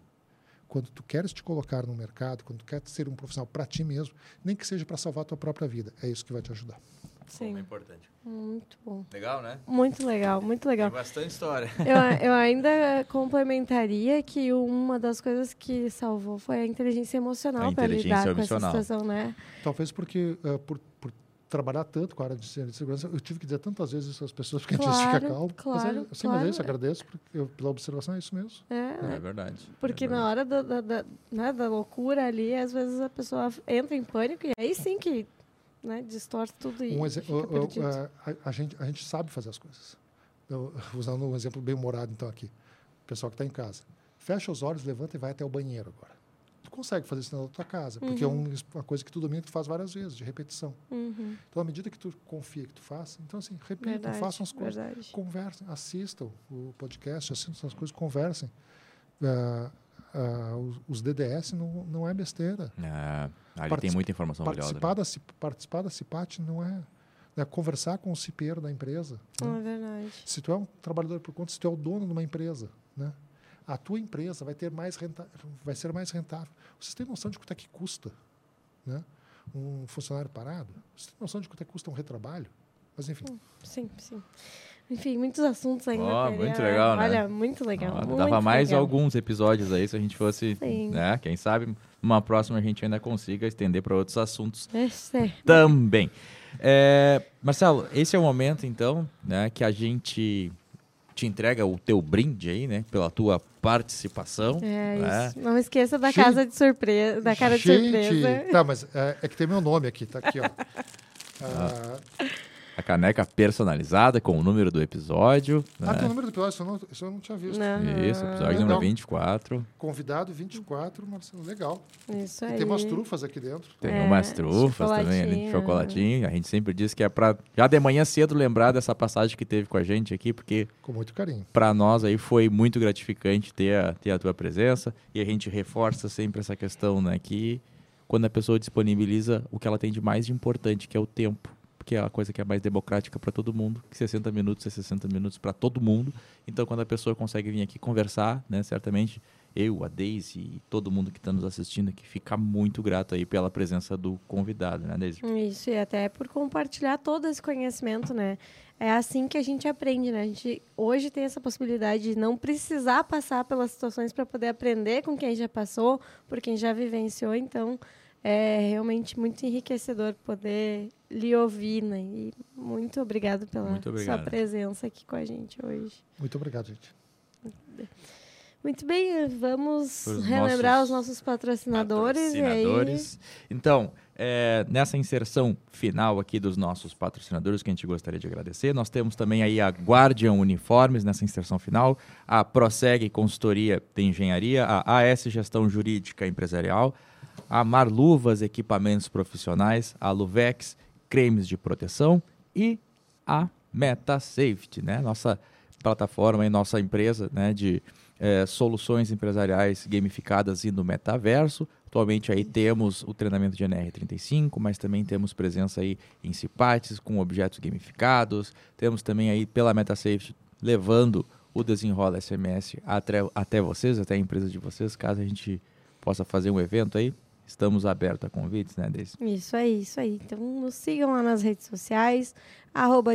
Quando tu queres te colocar no mercado, quando tu quer ser um profissional para ti mesmo, nem que seja para salvar a tua própria vida, é isso que vai te ajudar. Sim. importante. Muito bom. Legal, né? Muito legal, muito legal. bastante história. Eu, eu ainda complementaria que uma das coisas que salvou foi a inteligência emocional para lidar com emocional. essa situação, né? Talvez porque por, por trabalhar tanto com a área de de segurança, eu tive que dizer tantas vezes isso às pessoas porque a gente Claro, fica calmo. claro, mas, é- sim, claro. mas é isso, agradeço porque eu- pela observação, é isso mesmo. É, É verdade. porque é na hora da, da, da, né, da loucura ali, às vezes a pessoa entra em pânico e aí sim que né, distorce tudo e Um o- o- a, a- a gente, a gente sabe fazer as coisas. Eu, usando um exemplo bem humorado, então, aqui. O pessoal que está em casa. Fecha os olhos, levanta e vai até o banheiro agora. Tu consegue fazer isso na tua casa, porque é um- uma coisa que tu domina, que tu faz várias vezes, de repetição. Uhum, Então, à medida que tu confia que tu faça, então, assim, repitam, verdade, façam as coisas. verdade. Conversem, assistam o podcast, assistam as coisas, conversem. Ah, ah, os, os DDS não, não é besteira. É, ali Particip- tem muita informação Participar valiosa. da, CIP- participar da CIPAT não é, né, conversar com o cipeiro da empresa. né? É verdade. Se tu é um trabalhador por conta, se tu é o dono de uma empresa, né? A tua empresa vai ter mais renta, vai ser mais rentável. Vocês têm noção de quanto é que custa, né? Um funcionário parado? Vocês têm noção de quanto é que custa um retrabalho? Mas enfim. Sim, sim. Enfim, muitos assuntos ainda. Teria, muito legal, né? Olha, muito legal. Muito dava mais legal. alguns episódios aí se a gente fosse, Sim. né? Quem sabe numa próxima a gente ainda consiga estender para outros assuntos Esse é. também. É, Marcelo, esse é o momento então, né, que a gente te entrega o teu brinde aí, né, pela tua participação. É né? isso. Não esqueça da Gente, casa de surpresa, da cara de Gente, surpresa. Tá, mas é, é que tem meu nome aqui, tá aqui, ó. Ah, A caneca personalizada com o número do episódio. ah, né? tem o número do episódio, isso eu não, isso eu não tinha visto. Não. Isso, episódio número Legal. 24. Convidado 24, Marcelo, legal. Isso E aí. tem umas trufas aqui dentro. Tem É, umas trufas também ali, chocolatinho. chocolatinho. A gente sempre diz que é pra já de manhã cedo lembrar dessa passagem que teve com a gente aqui, porque Com muito carinho. para nós aí foi muito gratificante ter a, ter a tua presença e a gente reforça sempre essa questão, né, que quando a pessoa disponibiliza o que ela tem de mais de importante, que é o tempo, porque é a coisa que é mais democrática para todo mundo, que 60 minutos é 60 minutos para todo mundo. Então quando a pessoa consegue vir aqui conversar, né, certamente eu, a Daisy e todo mundo que está nos assistindo aqui fica muito grato aí pela presença do convidado, né, Daisy? Isso, e até por compartilhar todo esse conhecimento, né? É assim que a gente aprende, né? A gente hoje tem essa possibilidade de não precisar passar pelas situações para poder aprender com quem já passou, por quem já vivenciou. Então, é realmente muito enriquecedor poder lhe ouvir, né? E muito obrigado pela Muito sua obrigado. presença aqui com a gente hoje. Muito obrigado, gente. Muito bem, vamos Pros relembrar nossos os nossos patrocinadores. E aí, patrocinadores. Então, é, nessa inserção final aqui dos nossos patrocinadores, que a gente gostaria de agradecer, nós temos também aí a Guardian Uniformes nessa inserção final, a Proseg Consultoria de Engenharia, a AS Gestão Jurídica Empresarial, a Marluvas Equipamentos Profissionais, a Luvex Cremes de Proteção e a Meta Safety, né? Nossa plataforma e nossa empresa né, de eh, soluções empresariais gamificadas e no metaverso. Atualmente aí temos o treinamento de NR35, mas também temos presença aí em CIPATES com objetos gamificados. Temos também aí pela MetaSafety levando o Desenrola SMS até, até vocês, até a empresa de vocês, caso a gente possa fazer um evento aí. Estamos abertos a convites, né, Deise? Isso aí, isso aí. Então nos sigam lá nas redes sociais, arroba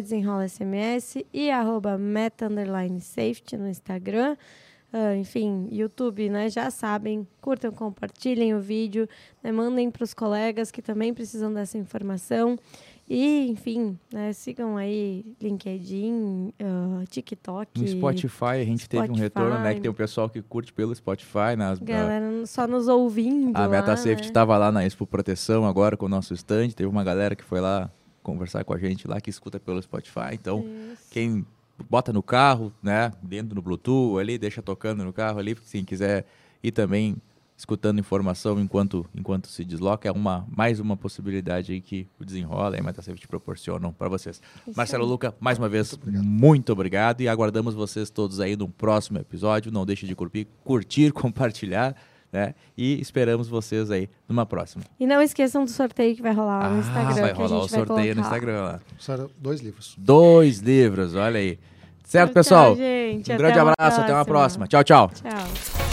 e arroba meta safety no Instagram. Ah, enfim, YouTube, né? Já sabem, curtam, compartilhem o vídeo, né, mandem para os colegas que também precisam dessa informação. E, enfim, né, sigam aí LinkedIn, ah, TikTok. No Spotify a gente teve um retorno, né? Que tem o pessoal que curte pelo Spotify. Nas, na- Galera só nos ouvindo. a lá, MetaSafety né? estava lá na Expo Proteção agora com o nosso stand. Teve uma galera que foi lá conversar com a gente lá, que escuta pelo Spotify. Então, Isso. quem bota no carro, né? Dentro do Bluetooth ali, deixa tocando no carro ali, se quiser ir também escutando informação enquanto, enquanto se desloca, é uma, mais uma possibilidade aí que o Desenrola e a MetaSafety proporcionam para vocês. Isso Marcelo aí. Luca, mais uma vez, Muito obrigado. muito obrigado e aguardamos vocês todos aí no próximo episódio. Não deixe de curtir, curtir compartilhar, né? E esperamos vocês aí numa próxima. E não esqueçam do sorteio que vai rolar lá no Instagram. Ah, vai que a rolar o sorteio no colocar. Instagram lá. Dois livros. Dois livros, olha aí. Certo, Tchau, pessoal? gente. Um grande abraço, até uma próxima. Tchau, tchau. Tchau.